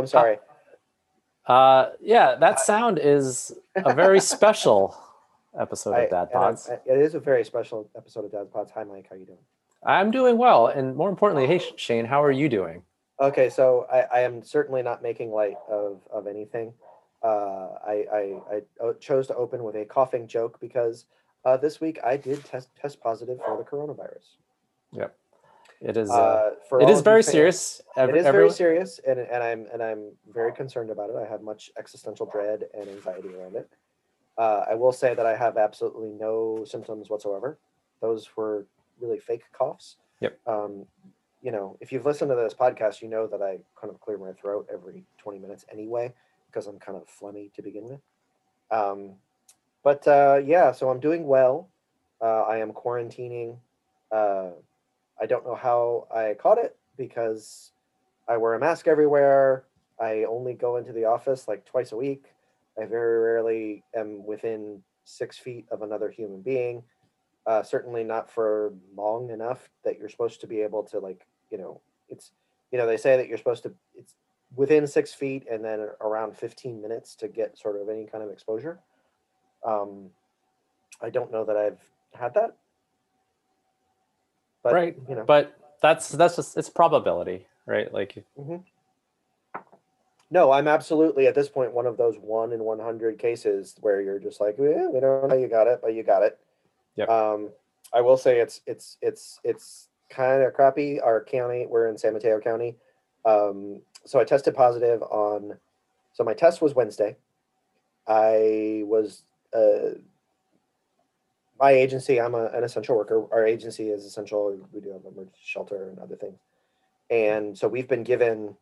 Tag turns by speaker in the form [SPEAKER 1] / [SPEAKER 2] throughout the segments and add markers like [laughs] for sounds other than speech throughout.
[SPEAKER 1] I'm sorry.
[SPEAKER 2] Uh, yeah, that sound is a very [laughs] special episode
[SPEAKER 1] I-
[SPEAKER 2] of Dad Pods.
[SPEAKER 1] I- It is a very special episode of Dad Pods. Hi, Mike. How you doing?
[SPEAKER 2] I'm doing well, and more importantly, hey Shane, how are you doing?
[SPEAKER 1] Okay, so I, I am certainly not making light of of anything. Uh, i i chose to open with a coughing joke because uh, this week I did test test positive for the coronavirus.
[SPEAKER 2] It is. Uh,
[SPEAKER 1] Uh, for
[SPEAKER 2] it is very serious.
[SPEAKER 1] It
[SPEAKER 2] Every-
[SPEAKER 1] is
[SPEAKER 2] everyone-
[SPEAKER 1] very serious, and, and I'm and I'm very concerned about it. I have much existential dread and anxiety around it. Uh, I will say that I have absolutely no symptoms whatsoever. Those were really fake coughs.
[SPEAKER 2] Yep.
[SPEAKER 1] Um, you know, if you've listened to this podcast, you know that I kind of clear my throat every 20 minutes anyway, because I'm kind of phlegmy to begin with. Um, but uh, yeah, so I'm doing well. Uh, I am quarantining. Uh, I don't know how I caught it because I wear a mask everywhere. I only go into the office like twice a week. I very rarely am within six feet of another human being. Uh, certainly not for long enough that you're supposed to be able to like, you know, it's, you know, they say that you're supposed to, it's within six feet and then around 15 minutes to get sort of any kind of exposure. Um, I don't know that I've had that. But,
[SPEAKER 2] right,
[SPEAKER 1] you know,
[SPEAKER 2] but that's that's just it's probability, right? Like
[SPEAKER 1] No, I'm absolutely at this point one of those one in 100 cases where you're just like, yeah, we don't know you got it, but you got it.
[SPEAKER 2] Yep.
[SPEAKER 1] Um, I will say it's it's it's it's kind of crappy. Our county, we're in San Mateo County. Um, so I tested positive on. So my test was Wednesday. I was uh, my agency. I'm a, an essential worker. Our agency is essential. We do have emergency shelter and other things, and so we've been given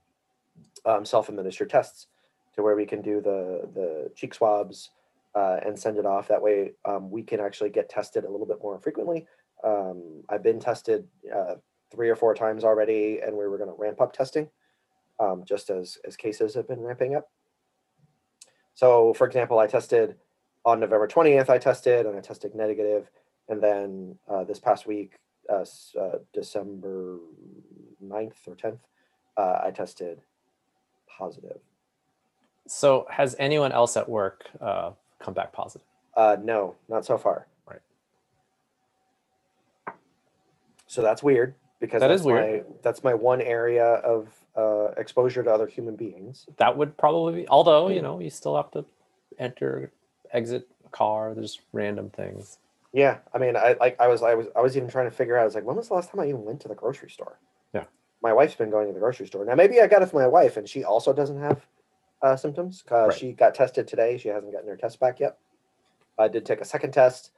[SPEAKER 1] um, self-administered tests to where we can do the the cheek swabs uh, and send it off. That way, um, we can actually get tested a little bit more frequently. Um, I've been tested uh, three or four times already, and we were going to ramp up testing um, just as as cases have been ramping up. So, for example, I tested on November 20th. I tested and I tested negative, and then uh, this past week, uh, uh, December 9th or 10th, uh, I tested positive.
[SPEAKER 2] so, has anyone else at work uh, come back positive?
[SPEAKER 1] Uh, no, not so far.
[SPEAKER 2] Right.
[SPEAKER 1] So that's weird because
[SPEAKER 2] That
[SPEAKER 1] that's
[SPEAKER 2] is weird.
[SPEAKER 1] My, that's my one area of uh, exposure to other human beings.
[SPEAKER 2] That would probably be, although you know you still have to enter, exit a car. There's random things.
[SPEAKER 1] Yeah, I mean, I like I was I was I was even trying to figure out. I was like, when was the last time I even went to the grocery store?
[SPEAKER 2] Yeah.
[SPEAKER 1] My wife's been going to the grocery store now. Maybe I got it from my wife, and she also doesn't have uh, symptoms. Uh,
[SPEAKER 2] Right.
[SPEAKER 1] She got tested today. She hasn't gotten her test back yet. I did take a second test.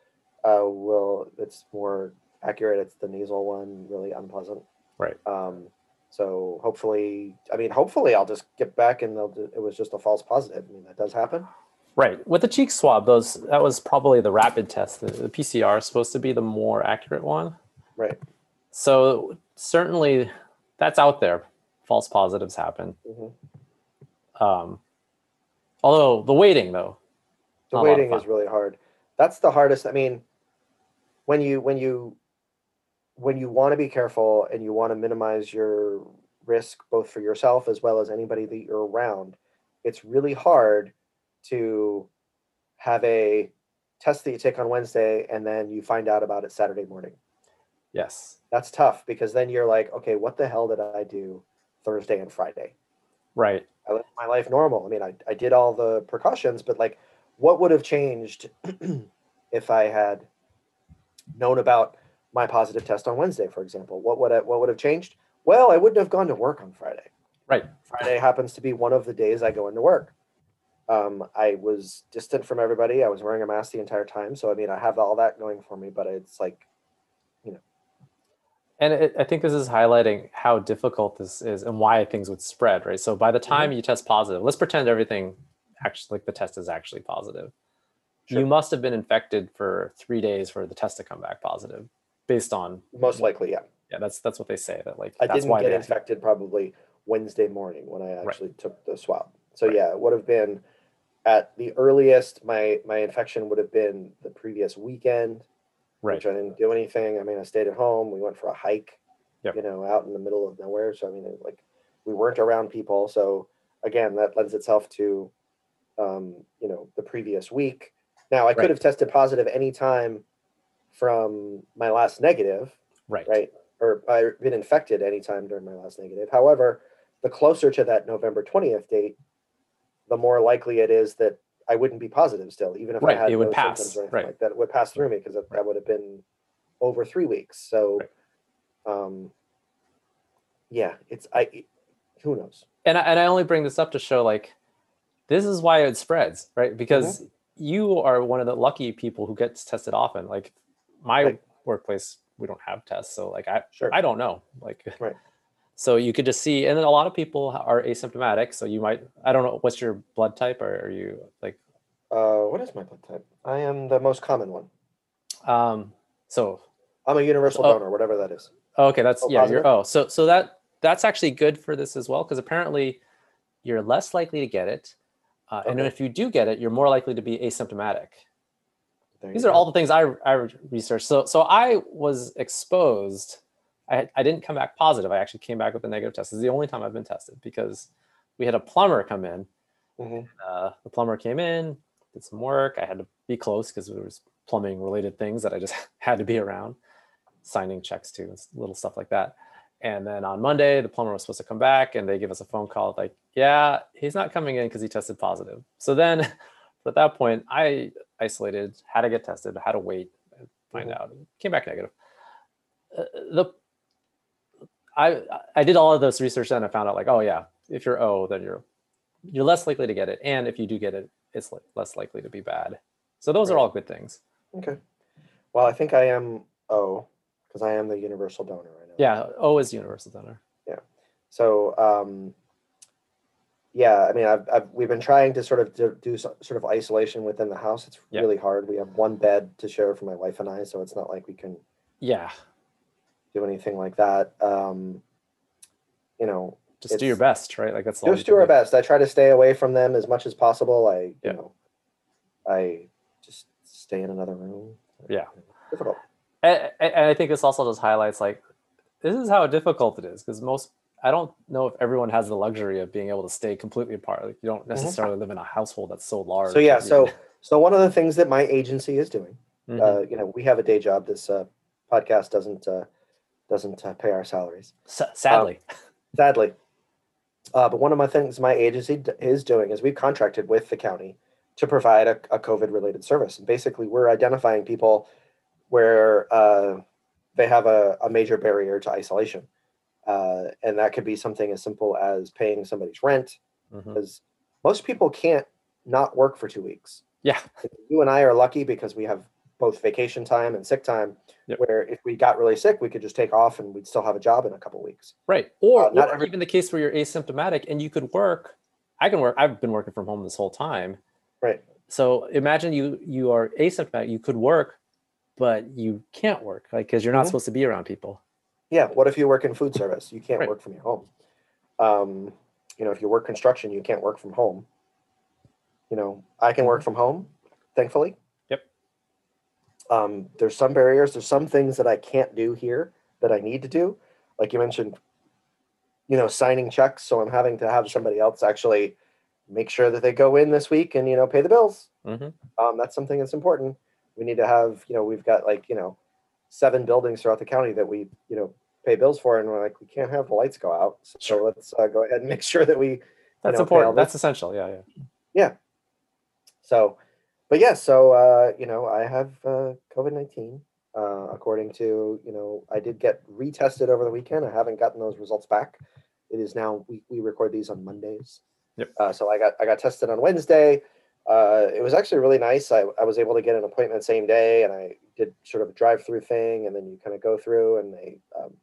[SPEAKER 1] Uh, will it's more accurate. It's the nasal one, really unpleasant.
[SPEAKER 2] Right.
[SPEAKER 1] Um, so hopefully, I mean, hopefully, I'll just get back and they'll. Do, it was just a false positive. I mean, that does happen.
[SPEAKER 2] Right. With the cheek swab, those that was probably the rapid test. The, the PCR is supposed to be the more accurate one.
[SPEAKER 1] Right.
[SPEAKER 2] So certainly that's out there. False positives happen.
[SPEAKER 1] Mhm.
[SPEAKER 2] Um, although the waiting though,
[SPEAKER 1] the
[SPEAKER 2] Not a lot of
[SPEAKER 1] waiting is really hard that's the hardest i mean when you when you when you want to be careful and you want to minimize your risk both for yourself as well as anybody that you're around it's really hard to have a test that you take on wednesday and then you find out about it saturday morning
[SPEAKER 2] yes,
[SPEAKER 1] that's tough because then you're like okay what the hell did i do thursday and friday
[SPEAKER 2] right.
[SPEAKER 1] I lived my life normal. I mean, I, I did all the precautions, but like, what would have changed [clears throat] if I had known about my positive test on Wednesday, for example? What would I, what would have changed? Well, I wouldn't have gone to work on Friday.
[SPEAKER 2] Right.
[SPEAKER 1] Friday happens to be one of the days I go into work. Um, I was distant from everybody. I was wearing a mask the entire time, so I mean, I have all that going for me. But it's like, you know.
[SPEAKER 2] And it, I think this is highlighting how difficult this is and why things would spread, right? So by the time you test positive, let's pretend everything actually like the test is actually positive.
[SPEAKER 1] Sure.
[SPEAKER 2] You must have been infected for three days for the test to come back positive, based on
[SPEAKER 1] most likely, yeah.
[SPEAKER 2] yeah, that's that's what they say that like
[SPEAKER 1] I
[SPEAKER 2] that's
[SPEAKER 1] didn't
[SPEAKER 2] why
[SPEAKER 1] get infected probably Wednesday morning when I actually took the swab. So
[SPEAKER 2] Right.
[SPEAKER 1] yeah, it would have been at the earliest. My my infection would have been the previous weekend,
[SPEAKER 2] right.
[SPEAKER 1] which I didn't do anything. I mean, I stayed at home. We went for a hike,
[SPEAKER 2] Yep.
[SPEAKER 1] you know, out in the middle of nowhere. So I mean, like we weren't around people. So again, that lends itself to, um, you know, the previous week. Now, I could have tested positive anytime from my last negative,
[SPEAKER 2] Right.
[SPEAKER 1] right? Or I've been infected anytime during my last negative. However, the closer to that November 20th date, the more likely it is that I wouldn't be positive still, even if
[SPEAKER 2] Right,
[SPEAKER 1] I had
[SPEAKER 2] it would pass,
[SPEAKER 1] symptoms or anything
[SPEAKER 2] right.
[SPEAKER 1] like that. It would pass through me because that, that would have been over three weeks. So,
[SPEAKER 2] Right.
[SPEAKER 1] um, yeah, it's I. Who knows?
[SPEAKER 2] and I, and I only bring this up to show like this is why it spreads, right? Because you are one of the lucky people who gets tested often. Like my
[SPEAKER 1] Right.
[SPEAKER 2] workplace, we don't have tests, so like I
[SPEAKER 1] Sure.
[SPEAKER 2] I don't know. Like
[SPEAKER 1] Right.
[SPEAKER 2] So you could just see, and then a lot of people are asymptomatic. So you might I don't know what's your blood type, or are you like
[SPEAKER 1] Uh, what is my blood type? I am the most common one.
[SPEAKER 2] um so
[SPEAKER 1] I'm a universal
[SPEAKER 2] Oh.
[SPEAKER 1] donor, whatever that is.
[SPEAKER 2] Oh, okay, that's
[SPEAKER 1] Oh,
[SPEAKER 2] yeah. You're oh, so so that that's actually good for this as well because apparently you're less likely to get it, uh, and if you do get it, you're more likely to be asymptomatic. These
[SPEAKER 1] you
[SPEAKER 2] are all the things I I researched. So so I was exposed. I I didn't come back positive. I actually came back with a negative test. This is the only time I've been tested because we had a plumber come in.
[SPEAKER 1] Mhm.
[SPEAKER 2] Uh, the plumber came in, did some work. I had to be close because there was plumbing related things that I just [laughs] had to be around, signing checks to little stuff like that. And then on Monday, the plumber was supposed to come back, and they give us a phone call like, "Yeah, he's not coming in because he tested positive." So then, [laughs] at that point, I isolated, had to get tested, had to wait, and find
[SPEAKER 1] Mhm.
[SPEAKER 2] out. Came back negative. Uh, the I I did all of this research then. I found out like, oh yeah, if you're O, then you're you're less likely to get it, and if you do get it, it's less likely to be bad. So those are all good things.
[SPEAKER 1] Okay. Well, I think I am O because I am the universal donor right now.
[SPEAKER 2] Yeah, O is universal donor. Yeah.
[SPEAKER 1] So, um, yeah, I mean, I've, I've we've been trying to sort of do, do so- sort of isolation within the house. It's
[SPEAKER 2] Yeah.
[SPEAKER 1] really hard. We have one bed to share for my wife and I, so it's not like we can
[SPEAKER 2] Yeah,
[SPEAKER 1] do anything like that. Um, you know,
[SPEAKER 2] just do your best, right? Like that's
[SPEAKER 1] just do our best. I try to stay away from them as much as possible. I,
[SPEAKER 2] Yeah.
[SPEAKER 1] you know, I just stay in another room.
[SPEAKER 2] Yeah.
[SPEAKER 1] Difficult.
[SPEAKER 2] And, and I think this also just highlights like this is how difficult it is because most I don't know if everyone has the luxury of being able to stay completely apart. Like you don't necessarily live in a household that's so large.
[SPEAKER 1] Mm-hmm. So yeah, so so one of the things that my agency is doing
[SPEAKER 2] Mhm.
[SPEAKER 1] uh, you know, we have a day job. This uh, podcast doesn't uh, doesn't uh, pay our salaries,
[SPEAKER 2] S- sadly,
[SPEAKER 1] sadly. Uh, but one of my things my agency d- is doing is we've contracted with the county to provide a, a COVID related service. And basically, we're identifying people where uh, they have a, a major barrier to isolation, uh, and that could be something as simple as paying somebody's rent, because most people can't not work for two weeks.
[SPEAKER 2] Yeah,
[SPEAKER 1] you and I are lucky because we have both vacation time and sick time.
[SPEAKER 2] Yep.
[SPEAKER 1] Where if we got really sick, we could just take off and we'd still have a job in a couple weeks.
[SPEAKER 2] right. Or,
[SPEAKER 1] Uh, not
[SPEAKER 2] or
[SPEAKER 1] every-
[SPEAKER 2] even the case where you're asymptomatic and you could work. I can work. I've been working from home this whole time.
[SPEAKER 1] Right.
[SPEAKER 2] So imagine you you are asymptomatic. You could work, but you can't work like because you're not
[SPEAKER 1] Mhm.
[SPEAKER 2] supposed to be around people.
[SPEAKER 1] Yeah. What if you work in food service? You can't
[SPEAKER 2] Right.
[SPEAKER 1] work from your home. Um, you know, if you work construction, you can't work from home. You know, I can work from home, thankfully. Um, there's some barriers. There's some things that I can't do here that I need to do. Like you mentioned, you know, signing checks. So I'm having to have somebody else actually make sure that they go in this week and you know pay the bills.
[SPEAKER 2] hmm
[SPEAKER 1] Um, that's something that's important. We need to have, you know, we've got like, you know, seven buildings throughout the county that we, you know, pay bills for, and we're like, we can't have the lights go out. So
[SPEAKER 2] Sure.
[SPEAKER 1] let's uh, go ahead and make [laughs] sure that we.
[SPEAKER 2] That's
[SPEAKER 1] know,
[SPEAKER 2] important. That's essential. Yeah, yeah, yeah.
[SPEAKER 1] So, but yeah, so uh, you know, I have uh, COVID nineteen. Uh, according to you know, I did get retested over the weekend. I haven't gotten those results back. It is now we, we record these on Mondays.
[SPEAKER 2] Yep.
[SPEAKER 1] Uh, so I got I got tested on Wednesday. Uh, it was actually really nice. I, I was able to get an appointment same day, and I did sort of a drive through thing, and then you kind of go through and they um,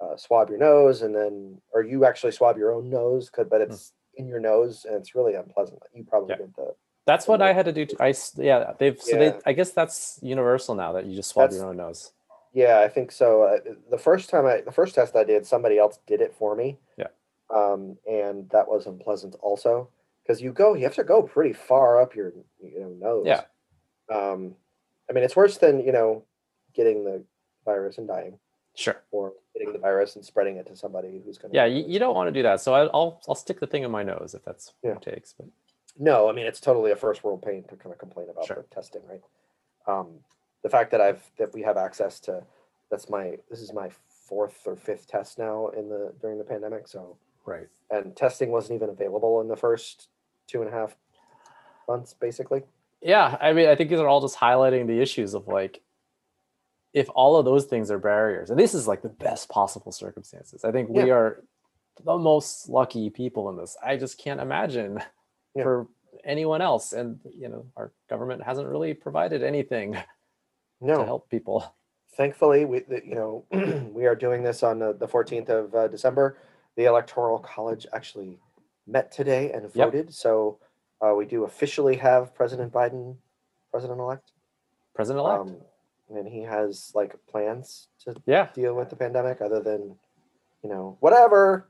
[SPEAKER 1] uh, swab your nose, and then or you actually swab your own nose, but it's in your nose, and it's really unpleasant. You probably
[SPEAKER 2] Yeah.
[SPEAKER 1] did the
[SPEAKER 2] That's what I had to do. Too. I yeah, they've so
[SPEAKER 1] Yeah.
[SPEAKER 2] they. I guess that's universal now that you just swab
[SPEAKER 1] That's-
[SPEAKER 2] your own nose.
[SPEAKER 1] Yeah, I think so. Uh, the first time I, the first test I did, somebody else did it for me.
[SPEAKER 2] Yeah.
[SPEAKER 1] Um, and that was unpleasant also because you go, you have to go pretty far up your, you know, nose.
[SPEAKER 2] Yeah.
[SPEAKER 1] Um, I mean, it's worse than you know, getting the virus and dying.
[SPEAKER 2] Sure.
[SPEAKER 1] or getting the virus and spreading it to somebody who's going to.
[SPEAKER 2] Yeah, you, you don't want to do that. So I, I'll I'll stick the thing in my nose if that's
[SPEAKER 1] Yeah.
[SPEAKER 2] what it takes. But
[SPEAKER 1] No, I mean it's totally a first world pain to kind of complain about
[SPEAKER 2] Sure.
[SPEAKER 1] the testing, right? Um, the fact that I've that we have access to that's my this is my fourth or fifth test now in the during the pandemic. So
[SPEAKER 2] right.
[SPEAKER 1] and testing wasn't even available in the first two and a half months, basically.
[SPEAKER 2] Yeah, I mean, I think these are all just highlighting the issues of like, if all of those things are barriers, and this is like the best possible circumstances. I think we are the most lucky people in this. I just can't imagine
[SPEAKER 1] Yeah.
[SPEAKER 2] for anyone else, and you know, our government hasn't really provided anything [laughs] to help people.
[SPEAKER 1] thankfully, we you know [clears throat] we are doing this on the, the 14th of uh, December. The Electoral College actually met today and
[SPEAKER 2] Yep.
[SPEAKER 1] voted, so uh, we do officially have President Biden president elect.
[SPEAKER 2] President elect.
[SPEAKER 1] Um, and he has like plans to
[SPEAKER 2] yeah,
[SPEAKER 1] deal with the pandemic other than, you know, whatever.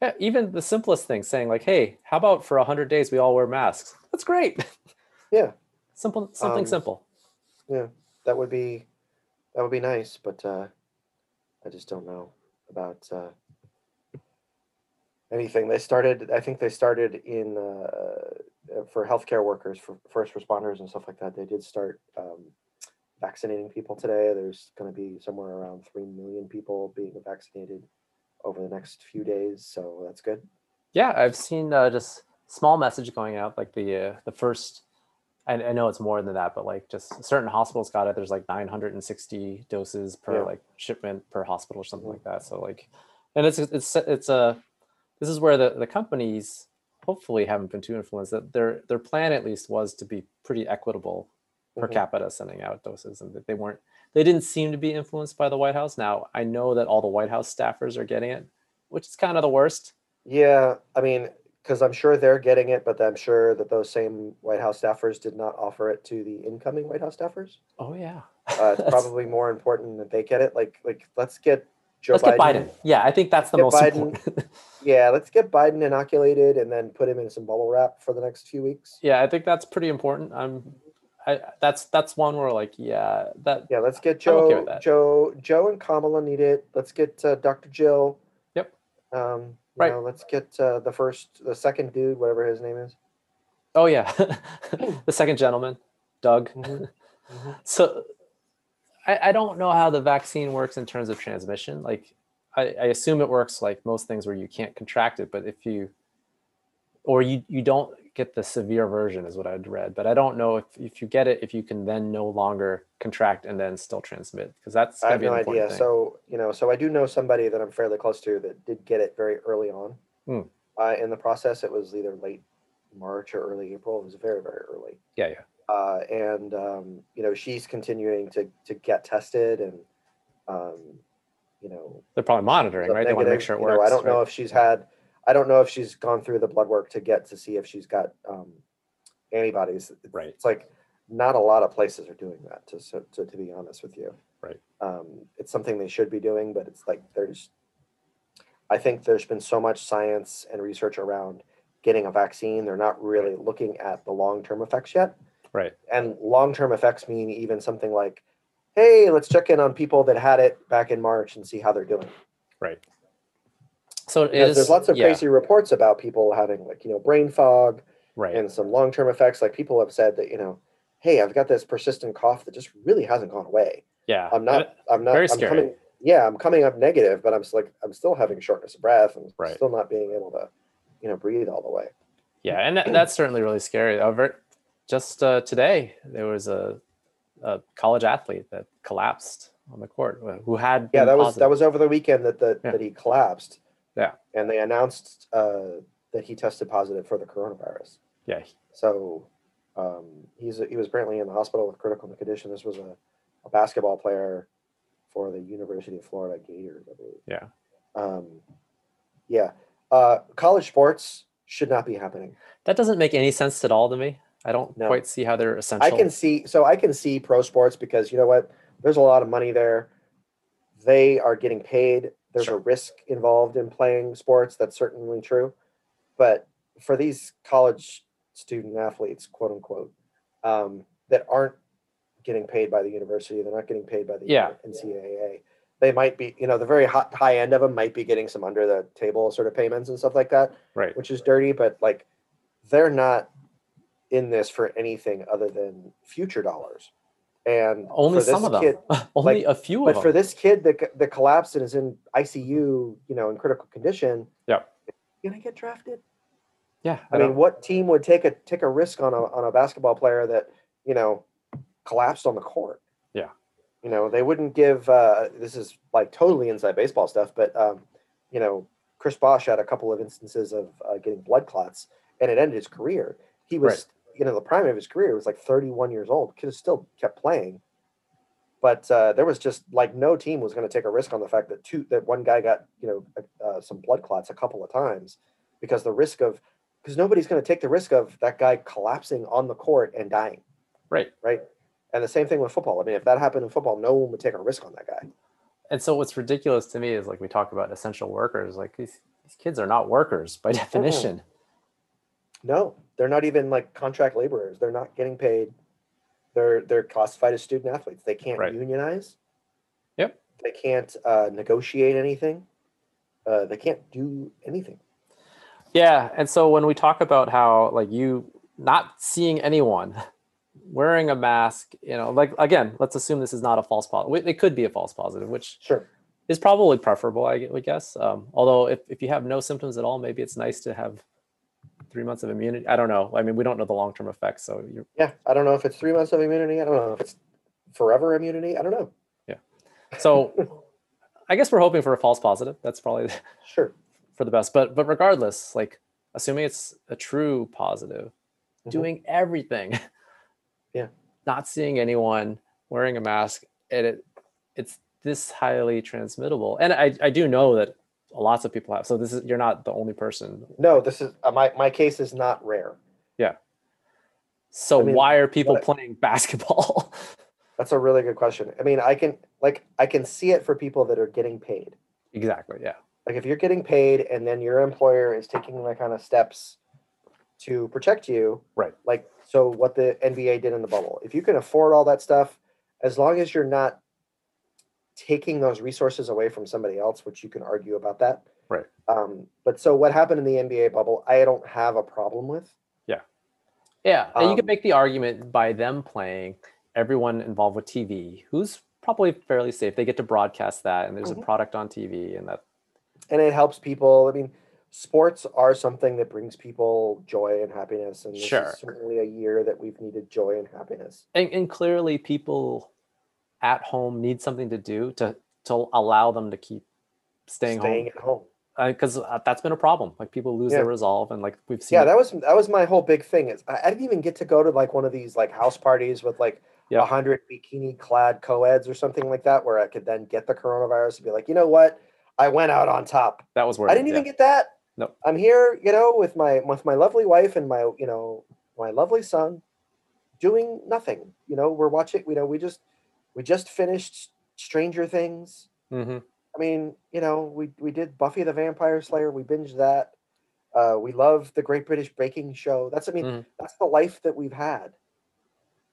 [SPEAKER 2] Yeah. Even the simplest thing, saying like, "Hey, how about for hundred days we all wear masks?" That's great. [laughs]
[SPEAKER 1] Yeah,
[SPEAKER 2] Simple, something
[SPEAKER 1] Um,
[SPEAKER 2] simple.
[SPEAKER 1] Yeah, that would be that would be nice, but uh, I just don't know about uh, anything. They started, I think they started in uh, uh, for healthcare workers, for first responders and stuff like that. They did start um, vaccinating people today. There's going to be somewhere around three million people being vaccinated over the next few days, so that's good.
[SPEAKER 2] Yeah, I've seen uh, just small message going out, like the uh, the first. I, I know it's more than that, but like just certain hospitals got it. There's like 960 doses per
[SPEAKER 1] Yeah.
[SPEAKER 2] like shipment per hospital or something
[SPEAKER 1] Mhm.
[SPEAKER 2] like that. So like, and it's it's it's a this is where the the companies hopefully haven't been too influenced. That their their plan at least was to be pretty equitable per
[SPEAKER 1] Mhm.
[SPEAKER 2] capita sending out doses, and that they weren't they didn't seem to be influenced by the White House. Now I know that all the White House staffers are getting it, which is kind of the worst.
[SPEAKER 1] Yeah, I mean, because I'm sure they're getting it, but I'm sure that those same White House staffers did not offer it to the incoming White House staffers.
[SPEAKER 2] Oh yeah.
[SPEAKER 1] Uh, it's [laughs] probably more important that they get it. Like, like let's get Joe
[SPEAKER 2] Let's get Biden. Yeah, I think that's the most
[SPEAKER 1] Biden.
[SPEAKER 2] important. [laughs]
[SPEAKER 1] Yeah, let's get Biden inoculated and then put him in some bubble wrap for the next few weeks.
[SPEAKER 2] yeah, I think that's pretty important. I'm I that's that's one where like yeah, that
[SPEAKER 1] Yeah, let's get Joe,
[SPEAKER 2] okay.
[SPEAKER 1] Joe, Joe and Kamala need it. Let's get uh, Dr. Jill.
[SPEAKER 2] Yep.
[SPEAKER 1] Um, you
[SPEAKER 2] Right.
[SPEAKER 1] know, let's get uh, the first, the second dude, whatever his name is.
[SPEAKER 2] Oh yeah. [laughs] the second gentleman, Doug.
[SPEAKER 1] Mhm, [laughs] mhm.
[SPEAKER 2] So I, I don't know how the vaccine works in terms of transmission. Like I, I assume it works like most things where you can't contract it, but if you or you you don't get the severe version is what I'd read. But I don't know if, if you get it, if you can then no longer contract and then still transmit. Because that's
[SPEAKER 1] I have no idea.
[SPEAKER 2] thing.
[SPEAKER 1] So you know, so I do know somebody that I'm fairly close to that did get it very early on.
[SPEAKER 2] Hmm.
[SPEAKER 1] Uh, in the process, it was either late March or early April. It was very very early.
[SPEAKER 2] yeah, yeah.
[SPEAKER 1] Uh, and um, you know, she's continuing to to get tested, and um, you know,
[SPEAKER 2] They're probably monitoring, right? They want to make sure it
[SPEAKER 1] You
[SPEAKER 2] works.
[SPEAKER 1] know, I don't
[SPEAKER 2] right?
[SPEAKER 1] know if she's had. I don't know if she's gone through the blood work to get to see if she's got um, antibodies.
[SPEAKER 2] Right.
[SPEAKER 1] It's like not a lot of places are doing that. To so, to, to be honest with you.
[SPEAKER 2] Right.
[SPEAKER 1] Um, it's something they should be doing, but it's like there's. I think there's been so much science and research around getting a vaccine. They're not really looking at the long term effects yet.
[SPEAKER 2] Right.
[SPEAKER 1] And long term effects mean even something like, hey, let's check in on people that had it back in March and see how they're doing.
[SPEAKER 2] Right. So is,
[SPEAKER 1] there's lots of
[SPEAKER 2] yeah,
[SPEAKER 1] crazy reports about people having like, you know, brain fog
[SPEAKER 2] right.
[SPEAKER 1] and some long term effects. Like people have said that, you know, hey, I've got this persistent cough that just really hasn't gone away.
[SPEAKER 2] yeah.
[SPEAKER 1] I'm not, I'm not,
[SPEAKER 2] very
[SPEAKER 1] I'm
[SPEAKER 2] scary.
[SPEAKER 1] coming, yeah, I'm coming up negative, but I'm still like, I'm still having shortness of breath and
[SPEAKER 2] Right.
[SPEAKER 1] still not being able to, you know, breathe all the way.
[SPEAKER 2] Yeah, and that, that's certainly really scary. However, just uh, today there was a, a college athlete that collapsed on the court uh, who had
[SPEAKER 1] Yeah, that was that was over the weekend that the,
[SPEAKER 2] Yeah.
[SPEAKER 1] that he collapsed.
[SPEAKER 2] Yeah.
[SPEAKER 1] And they announced uh, that he tested positive for the coronavirus.
[SPEAKER 2] yeah
[SPEAKER 1] So um, he's he was apparently in the hospital with critical condition. This was a, a basketball player for the University of Florida Gators, I believe.
[SPEAKER 2] Yeah.
[SPEAKER 1] Um, yeah. Uh, college sports should not be happening.
[SPEAKER 2] that doesn't make any sense at all to me. I don't
[SPEAKER 1] No.
[SPEAKER 2] quite see how they're essential.
[SPEAKER 1] I can see so I can see pro sports because you know what? There's a lot of money there. They are getting paid. There's
[SPEAKER 2] Sure.
[SPEAKER 1] a risk involved in playing sports. That's certainly true. But for these college student athletes, quote unquote, um, that aren't getting paid by the university, they're not getting paid by the
[SPEAKER 2] Yeah.
[SPEAKER 1] NCAA. they might be, you know, the very high, high end of them might be getting some under the table sort of payments and stuff like that,
[SPEAKER 2] Right.
[SPEAKER 1] which is dirty. But like, they're not in this for anything other than future dollars. And
[SPEAKER 2] Only some of them.
[SPEAKER 1] kid- [laughs]
[SPEAKER 2] Only
[SPEAKER 1] like,
[SPEAKER 2] a few of them.
[SPEAKER 1] but for this kid that that collapsed and is in ICU, you know, in critical condition, yeah, gonna get drafted.
[SPEAKER 2] yeah.
[SPEAKER 1] I mean, what team would take a take a risk on a on a basketball player that you know collapsed on the court?
[SPEAKER 2] Yeah.
[SPEAKER 1] you know they wouldn't give. Uh, this is like totally inside baseball stuff, but um, you know, Chris Bosh had a couple of instances of uh, getting blood clots, and it ended his career. He was, you know, the prime of his career was like 31 years old. Could have still kept playing, but uh, there was just like no team was going to take a risk on the fact that two that one guy got you know uh, some blood clots a couple of times because the risk of because nobody's going to take the risk of that guy collapsing on the court and dying
[SPEAKER 2] Right.
[SPEAKER 1] right and the same thing with football i mean if that happened in football no one would take a risk on that guy
[SPEAKER 2] And so what's ridiculous to me is like we talk about essential workers. Like these, these kids are not workers by definition.
[SPEAKER 1] no they're not even like contract laborers they're not getting paid they're they're classified as student athletes they can't
[SPEAKER 2] Right.
[SPEAKER 1] unionize
[SPEAKER 2] Yep.
[SPEAKER 1] they can't uh, negotiate anything uh, they can't do anything
[SPEAKER 2] Yeah. And so when we talk about how like you not seeing anyone wearing a mask, you know, like again, let's assume this is not a false positive. It could be a false positive, which
[SPEAKER 1] sure
[SPEAKER 2] is probably preferable, I would guess. Um, although if, if you have no symptoms at all, maybe it's nice to have three months of immunity. I don't know. I mean, we don't know the long term effects. So you're
[SPEAKER 1] yeah i don't know if it's three months of immunity i don't know if it's forever immunity i don't know Yeah.
[SPEAKER 2] so I guess we're hoping for a false positive. That's probably [laughs]
[SPEAKER 1] sure
[SPEAKER 2] for the best. But but regardless, like assuming it's a true positive,
[SPEAKER 1] Mhm.
[SPEAKER 2] doing everything. [laughs]
[SPEAKER 1] Yeah.
[SPEAKER 2] Not seeing anyone wearing a mask, and it it's this highly transmittable. And I, I do know that lots of people have. So this is you're not the only person.
[SPEAKER 1] no this is uh, my my case is not rare Yeah.
[SPEAKER 2] So
[SPEAKER 1] I mean,
[SPEAKER 2] why are people playing [laughs] basketball?
[SPEAKER 1] That's a really good question. I mean, I can like I can see it for people that are getting paid.
[SPEAKER 2] exactly. Yeah.
[SPEAKER 1] Like if you're getting paid and then your employer is taking the kind of steps to protect you,
[SPEAKER 2] Right.
[SPEAKER 1] Like so what the NBA did in the bubble. If you can afford all that stuff, as long as you're not taking those resources away from somebody else, which you can argue about that.
[SPEAKER 2] Right.
[SPEAKER 1] Um, but so what happened in the NBA bubble, I don't have a problem with.
[SPEAKER 2] Yeah, Yeah. and you can
[SPEAKER 1] Um,
[SPEAKER 2] make the argument by them playing everyone involved with TV, who's probably fairly safe. They get to broadcast that, and there's
[SPEAKER 1] Mhm.
[SPEAKER 2] a product on TV, and that
[SPEAKER 1] and it helps people. I mean, sports are something that brings people joy and happiness, and this
[SPEAKER 2] Sure.
[SPEAKER 1] is certainly a year that we've needed joy and happiness.
[SPEAKER 2] and, and clearly people at home need something to do to to allow them to keep staying,
[SPEAKER 1] Staying
[SPEAKER 2] home
[SPEAKER 1] at home.
[SPEAKER 2] because uh, that's been a problem. Like people lose
[SPEAKER 1] Yeah.
[SPEAKER 2] their resolve, and like we've seen.
[SPEAKER 1] Yeah, that was that was my whole big thing. Is I, I didn't even get to go to like one of these like house parties with like a
[SPEAKER 2] Yeah.
[SPEAKER 1] hundred bikini clad co-eds or something like that, where I could then get the coronavirus and be like, you know what, I went out on top.
[SPEAKER 2] that was where
[SPEAKER 1] I didn't even get that.
[SPEAKER 2] Nope.
[SPEAKER 1] I'm here, you know, with my with my lovely wife and my you know my lovely son, doing nothing. You know, we're watching. You know, we just we just finished Stranger Things.
[SPEAKER 2] hmm
[SPEAKER 1] I mean, you know, we we did Buffy the Vampire Slayer. We binged that. Uh, we love the Great British Baking Show. That's I mean,
[SPEAKER 2] Mhm.
[SPEAKER 1] that's the life that we've had.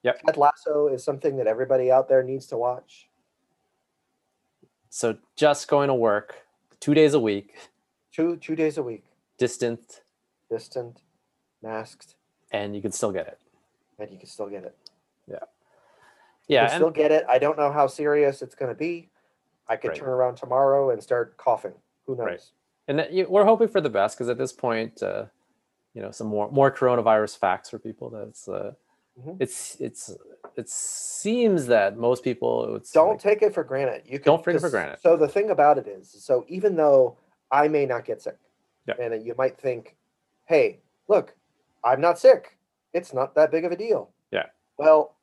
[SPEAKER 2] Yep.
[SPEAKER 1] Ted Lasso is something that everybody out there needs to watch.
[SPEAKER 2] So just going to work two days a week,
[SPEAKER 1] Two two days a week,
[SPEAKER 2] distant,
[SPEAKER 1] distant, masked,
[SPEAKER 2] and you can still get it.
[SPEAKER 1] and you can still get it. You
[SPEAKER 2] Yeah, and-
[SPEAKER 1] still get it. I don't know how serious it's going to be. I could
[SPEAKER 2] Right.
[SPEAKER 1] turn around tomorrow and start coughing. Who knows?
[SPEAKER 2] Right. and that you, we're hoping for the best because at this point, uh, you know, some more more coronavirus facts for people. That's uh,
[SPEAKER 1] Mhm.
[SPEAKER 2] it's it's it seems that most people it's
[SPEAKER 1] don't
[SPEAKER 2] like-
[SPEAKER 1] take it for granted. You
[SPEAKER 2] Don't take it for granted.
[SPEAKER 1] So the thing about it is, so even though I may not get sick,
[SPEAKER 2] Yeah.
[SPEAKER 1] and you might think, "Hey, look, I'm not sick. It's not that big of a deal."
[SPEAKER 2] Yeah.
[SPEAKER 1] Well,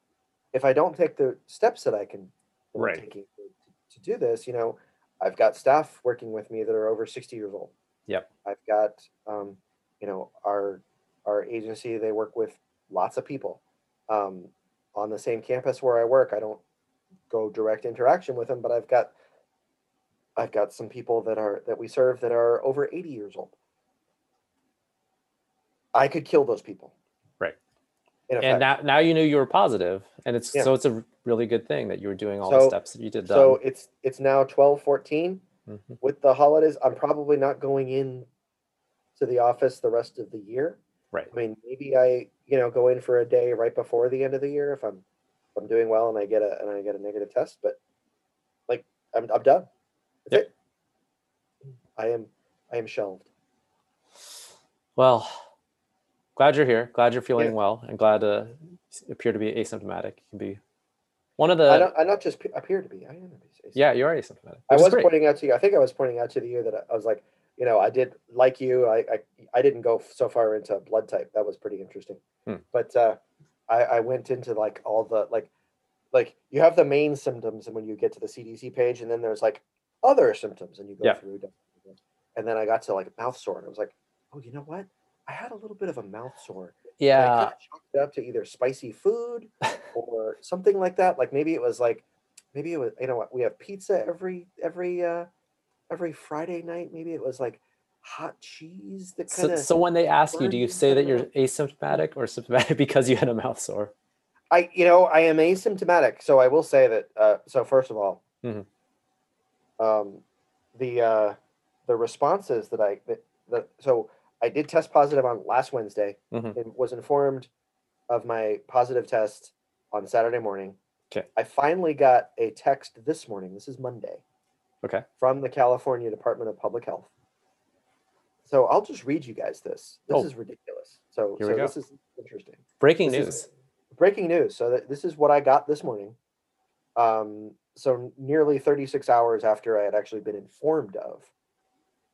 [SPEAKER 1] if I don't take the steps that I can that
[SPEAKER 2] Right.
[SPEAKER 1] taking to, to do this, you know, I've got staff working with me that are over 60 years old.
[SPEAKER 2] Yep.
[SPEAKER 1] I've got, um, you know, our our agency. They work with lots of people um, on the same campus where I work. I don't go direct interaction with them, but I've got I've got some people that are that we serve that are over 80 years old. I could kill those people.
[SPEAKER 2] Right.
[SPEAKER 1] in effect.
[SPEAKER 2] and now now you knew you were positive, and it's
[SPEAKER 1] Yeah.
[SPEAKER 2] so it's a really good thing that you were doing all the steps that you did.
[SPEAKER 1] so
[SPEAKER 2] done.
[SPEAKER 1] it's it's now twelve fourteen.
[SPEAKER 2] Mhm.
[SPEAKER 1] With the holidays, I'm probably not going in to the office the rest of the year.
[SPEAKER 2] Right.
[SPEAKER 1] I mean, maybe I, you know, go in for a day right before the end of the year if I'm if I'm doing well and I get a and I get a negative test, but like I'm I'm done. That's
[SPEAKER 2] Yep.
[SPEAKER 1] it. I am I am shelved.
[SPEAKER 2] Well, glad you're here. Glad you're feeling
[SPEAKER 1] Yeah.
[SPEAKER 2] well, and glad to appear to be asymptomatic. You can be one of the.
[SPEAKER 1] I don't I not just appear to be. I am.
[SPEAKER 2] Yeah, you are asymptomatic.
[SPEAKER 1] I was pointing out to you. I think I was pointing out to you that I- I was like, you know, I did like you. I I, I didn't go so far into blood type. That was pretty interesting.
[SPEAKER 2] Hmm.
[SPEAKER 1] But uh, I I went into like all the like like you have the main symptoms, and when you get to the CDC page, and then there's like other symptoms, and you go
[SPEAKER 2] Yeah.
[SPEAKER 1] through. And then I got to like mouth sore, and I was like, oh, you know what? I had a little bit of a mouth sore.
[SPEAKER 2] Yeah,
[SPEAKER 1] it up to either spicy food [laughs] or something like that. Like maybe it was like maybe it was you know what we have pizza every every uh every Friday night. Maybe it was like hot cheese that kind
[SPEAKER 2] So,
[SPEAKER 1] of
[SPEAKER 2] so when they ask you, do you say that you're asymptomatic or symptomatic [laughs] because you had a mouth sore?
[SPEAKER 1] I you know I am asymptomatic, so I will say that. Uh, so first of all,
[SPEAKER 2] Mhm.
[SPEAKER 1] um, the uh, the responses that I that, that so I did test positive on last Wednesday
[SPEAKER 2] Mhm.
[SPEAKER 1] and was informed of my positive test on Saturday morning.
[SPEAKER 2] 'Kay.
[SPEAKER 1] I finally got a text this morning. This is Monday.
[SPEAKER 2] Okay.
[SPEAKER 1] From the California Department of Public Health. So I'll just read you guys this. This
[SPEAKER 2] Oh.
[SPEAKER 1] is ridiculous. So,
[SPEAKER 2] Here we
[SPEAKER 1] so
[SPEAKER 2] go.
[SPEAKER 1] this is interesting
[SPEAKER 2] Breaking
[SPEAKER 1] This
[SPEAKER 2] news.
[SPEAKER 1] breaking news. So that this is what I got this morning. Um, so nearly 36 hours after I had actually been informed of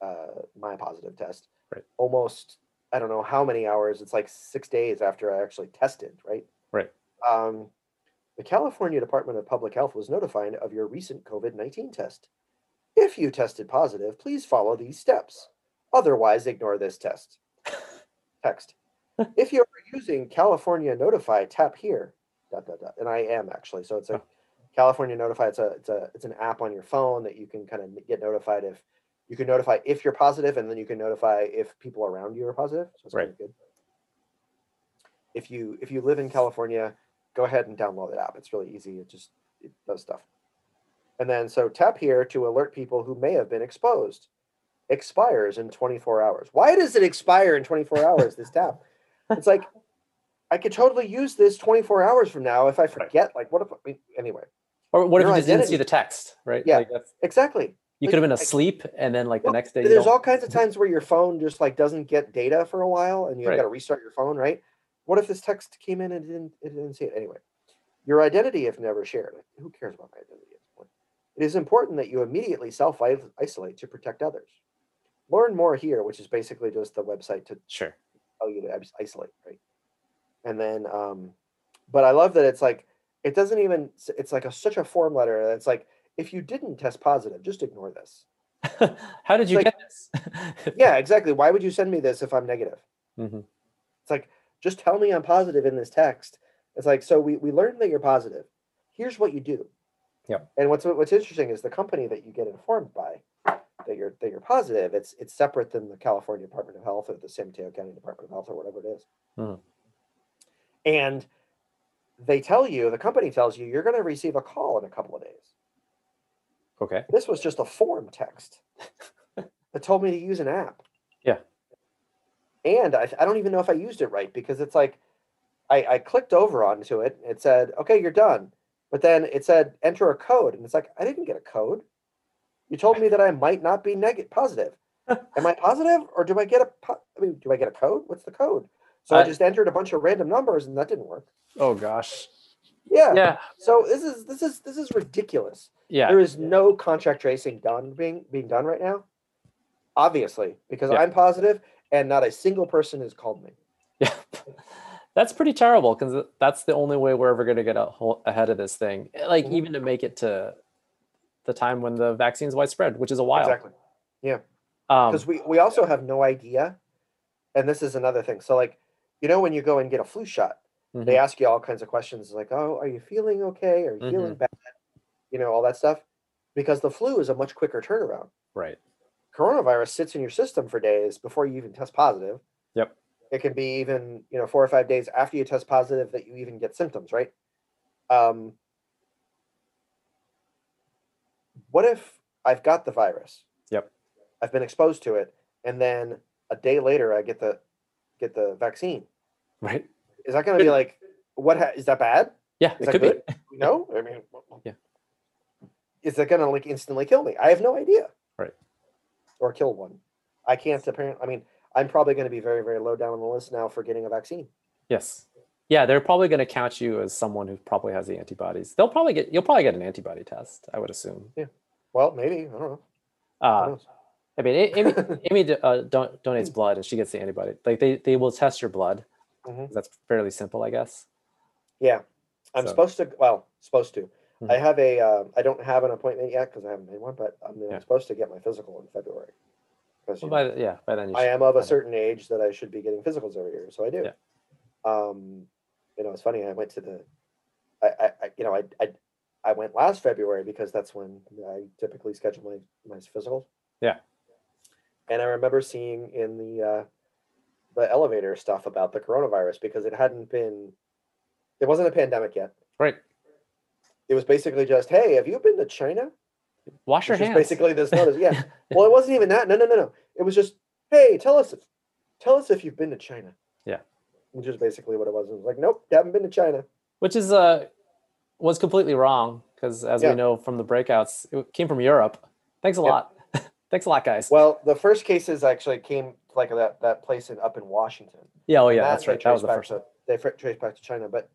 [SPEAKER 1] uh, my positive test.
[SPEAKER 2] Right.
[SPEAKER 1] Almost, I don't know how many hours. It's like six days after I actually tested. Right.
[SPEAKER 2] Right.
[SPEAKER 1] Um, the California Department of Public Health was notified of your recent COVID 19 test. If you tested positive, please follow these steps. Otherwise, ignore this test. [laughs] Text. if you're using California Notify, tap here. Dot, dot, dot. And I am actually. So it's a
[SPEAKER 2] Oh.
[SPEAKER 1] California Notify. It's a it's a it's an app on your phone that you can kind of get notified if you can notify if you're positive, and then you can notify if people around you are positive. So it's
[SPEAKER 2] Right.
[SPEAKER 1] good. If you if you live in California, go ahead and download the app. It's really easy. It just it does stuff. And then so tap here to alert people who may have been exposed. Expires in 24 hours. Why does it expire in 24 hours? This tap. [laughs] It's like I could totally use this 24 hours from now if I forget. Like what if I mean, anyway?
[SPEAKER 2] Or what if you didn't see the text, right?
[SPEAKER 1] Yeah.
[SPEAKER 2] Like
[SPEAKER 1] Exactly.
[SPEAKER 2] You could have been asleep and then like
[SPEAKER 1] Well,
[SPEAKER 2] the next day. You
[SPEAKER 1] There's
[SPEAKER 2] don't,
[SPEAKER 1] all kinds of times where your phone just like doesn't get data for a while and you've
[SPEAKER 2] Right.
[SPEAKER 1] got to restart your phone, right? What if this text came in and it didn't it didn't see it anyway? Your identity if never shared. Who cares about my identity at this point? It is important that you immediately self isolate to protect others. Learn more here, which is basically just the website to
[SPEAKER 2] sure.
[SPEAKER 1] tell you to isolate, right? And then, um, but I love that it's like it doesn't even. It's like a such a form letter. it's like if you didn't test positive, just ignore this. [laughs]
[SPEAKER 2] How did you
[SPEAKER 1] like-
[SPEAKER 2] get this? [laughs]
[SPEAKER 1] Yeah, exactly. Why would you send me this if I'm negative?
[SPEAKER 2] Mhm.
[SPEAKER 1] It's like just tell me I'm positive in this text. It's like so we we learned that you're positive. Here's what you do.
[SPEAKER 2] Yeah.
[SPEAKER 1] And what's what's interesting is the company that you get informed by that you're that you're positive. It's it's separate than the California Department of Health or the San Mateo County Department of Health or whatever it is.
[SPEAKER 2] Mhm.
[SPEAKER 1] And they tell you, the company tells you, you're going to receive a call in a couple of days.
[SPEAKER 2] Okay.
[SPEAKER 1] This was just a form text [laughs] that told me to use an app.
[SPEAKER 2] Yeah.
[SPEAKER 1] And I, I don't even know if I used it right because it's like I, I clicked over onto it. It said, okay, you're done. But then it said, enter a code. And it's like, I didn't get a code. You told me that I might not be negative, positive. Am I positive or do I get a, po- I mean, do I get a code? What's the code? So I
[SPEAKER 2] I-
[SPEAKER 1] just entered a bunch of random numbers and that didn't work.
[SPEAKER 2] Oh gosh.
[SPEAKER 1] Yeah.
[SPEAKER 2] Yeah.
[SPEAKER 1] So this is, this is, this is ridiculous.
[SPEAKER 2] Yeah.
[SPEAKER 1] There is no contract tracing done being being done right now. Obviously, because
[SPEAKER 2] Yeah.
[SPEAKER 1] I'm positive and not a single person has called me. [laughs]
[SPEAKER 2] Yeah. That's pretty terrible because that's the only way we're ever going to get a whole, ahead of this thing. Like
[SPEAKER 1] Mhm.
[SPEAKER 2] even to make it to the time when the vaccine is widespread, which is a while.
[SPEAKER 1] Exactly. Yeah.
[SPEAKER 2] Um,
[SPEAKER 1] Because we, we also have no idea. And this is another thing. So like, you know, when you go and get a flu shot,
[SPEAKER 2] mhm,
[SPEAKER 1] they ask you all kinds of questions like, oh, are you feeling okay? Are you feeling bad? You know, all that stuff. Because the flu is a much quicker turnaround.
[SPEAKER 2] right.
[SPEAKER 1] Coronavirus sits in your system for days before you even test positive.
[SPEAKER 2] Yep.
[SPEAKER 1] It can be even, you know, four or five days after you test positive that you even get symptoms, right? Um, what if I've got the virus?
[SPEAKER 2] Yep.
[SPEAKER 1] I've been exposed to it, and then a day later I get the get the vaccine.
[SPEAKER 2] Right.
[SPEAKER 1] Is that going to be like what? Ha- is that bad?
[SPEAKER 2] Yeah,
[SPEAKER 1] Is
[SPEAKER 2] it
[SPEAKER 1] that
[SPEAKER 2] could
[SPEAKER 1] good?
[SPEAKER 2] be. [laughs]
[SPEAKER 1] No, I mean,
[SPEAKER 2] Yeah.
[SPEAKER 1] Is going to like instantly kill me? I have no idea.
[SPEAKER 2] Right.
[SPEAKER 1] Or kill one. I can't apparently. I mean, I'm probably going to be very, very low down on the list now for getting a vaccine.
[SPEAKER 2] Yes. Yeah, they're probably going to count you as someone who probably has the antibodies. They'll probably get you'll probably get an antibody test, I would assume. Yeah.
[SPEAKER 1] Well, maybe I don't know.
[SPEAKER 2] Uh. I mean, Amy, [laughs] Amy uh, don- donates blood and she gets the antibody. Like they, they will test your blood.
[SPEAKER 1] Mhm.
[SPEAKER 2] That's fairly simple, I guess.
[SPEAKER 1] Yeah, I'm
[SPEAKER 2] So-
[SPEAKER 1] supposed to. Well, supposed to.
[SPEAKER 2] Mhm.
[SPEAKER 1] I have a. Uh, I don't have an appointment yet because I haven't made one, but I'm,
[SPEAKER 2] Yeah.
[SPEAKER 1] supposed to get my physical in February. 'Cause,
[SPEAKER 2] Well, by the, yeah, by then
[SPEAKER 1] I am of a
[SPEAKER 2] have it.
[SPEAKER 1] certain age that I should be getting physicals every year, so I do.
[SPEAKER 2] Yeah.
[SPEAKER 1] Um, you know, it's funny. I went to the, I, I, I you know, I, I, I went last February because that's when I typically schedule my my physicals.
[SPEAKER 2] Yeah.
[SPEAKER 1] And I remember seeing in the uh, the elevator stuff about the coronavirus because it hadn't been, it wasn't a pandemic yet.
[SPEAKER 2] Right.
[SPEAKER 1] It was basically just, hey, have you been to China?
[SPEAKER 2] Wash your hands.
[SPEAKER 1] basically this notice. Yeah. [laughs] well, it wasn't even that. No, no, no, no. It was just, hey, tell us if, tell us if you've been to China.
[SPEAKER 2] Yeah.
[SPEAKER 1] Which is basically what it was. It was like, nope, haven't been to China.
[SPEAKER 2] Which is uh was completely wrong because as
[SPEAKER 1] Yeah.
[SPEAKER 2] we know from the breakouts, it came from Europe. Thanks a
[SPEAKER 1] Yep.
[SPEAKER 2] lot. [laughs] Thanks a lot, guys.
[SPEAKER 1] Well, the first cases actually came like that that place in up in Washington.
[SPEAKER 2] yeah, oh yeah,
[SPEAKER 1] that
[SPEAKER 2] that's right. That was the first
[SPEAKER 1] to. They traced back to China, but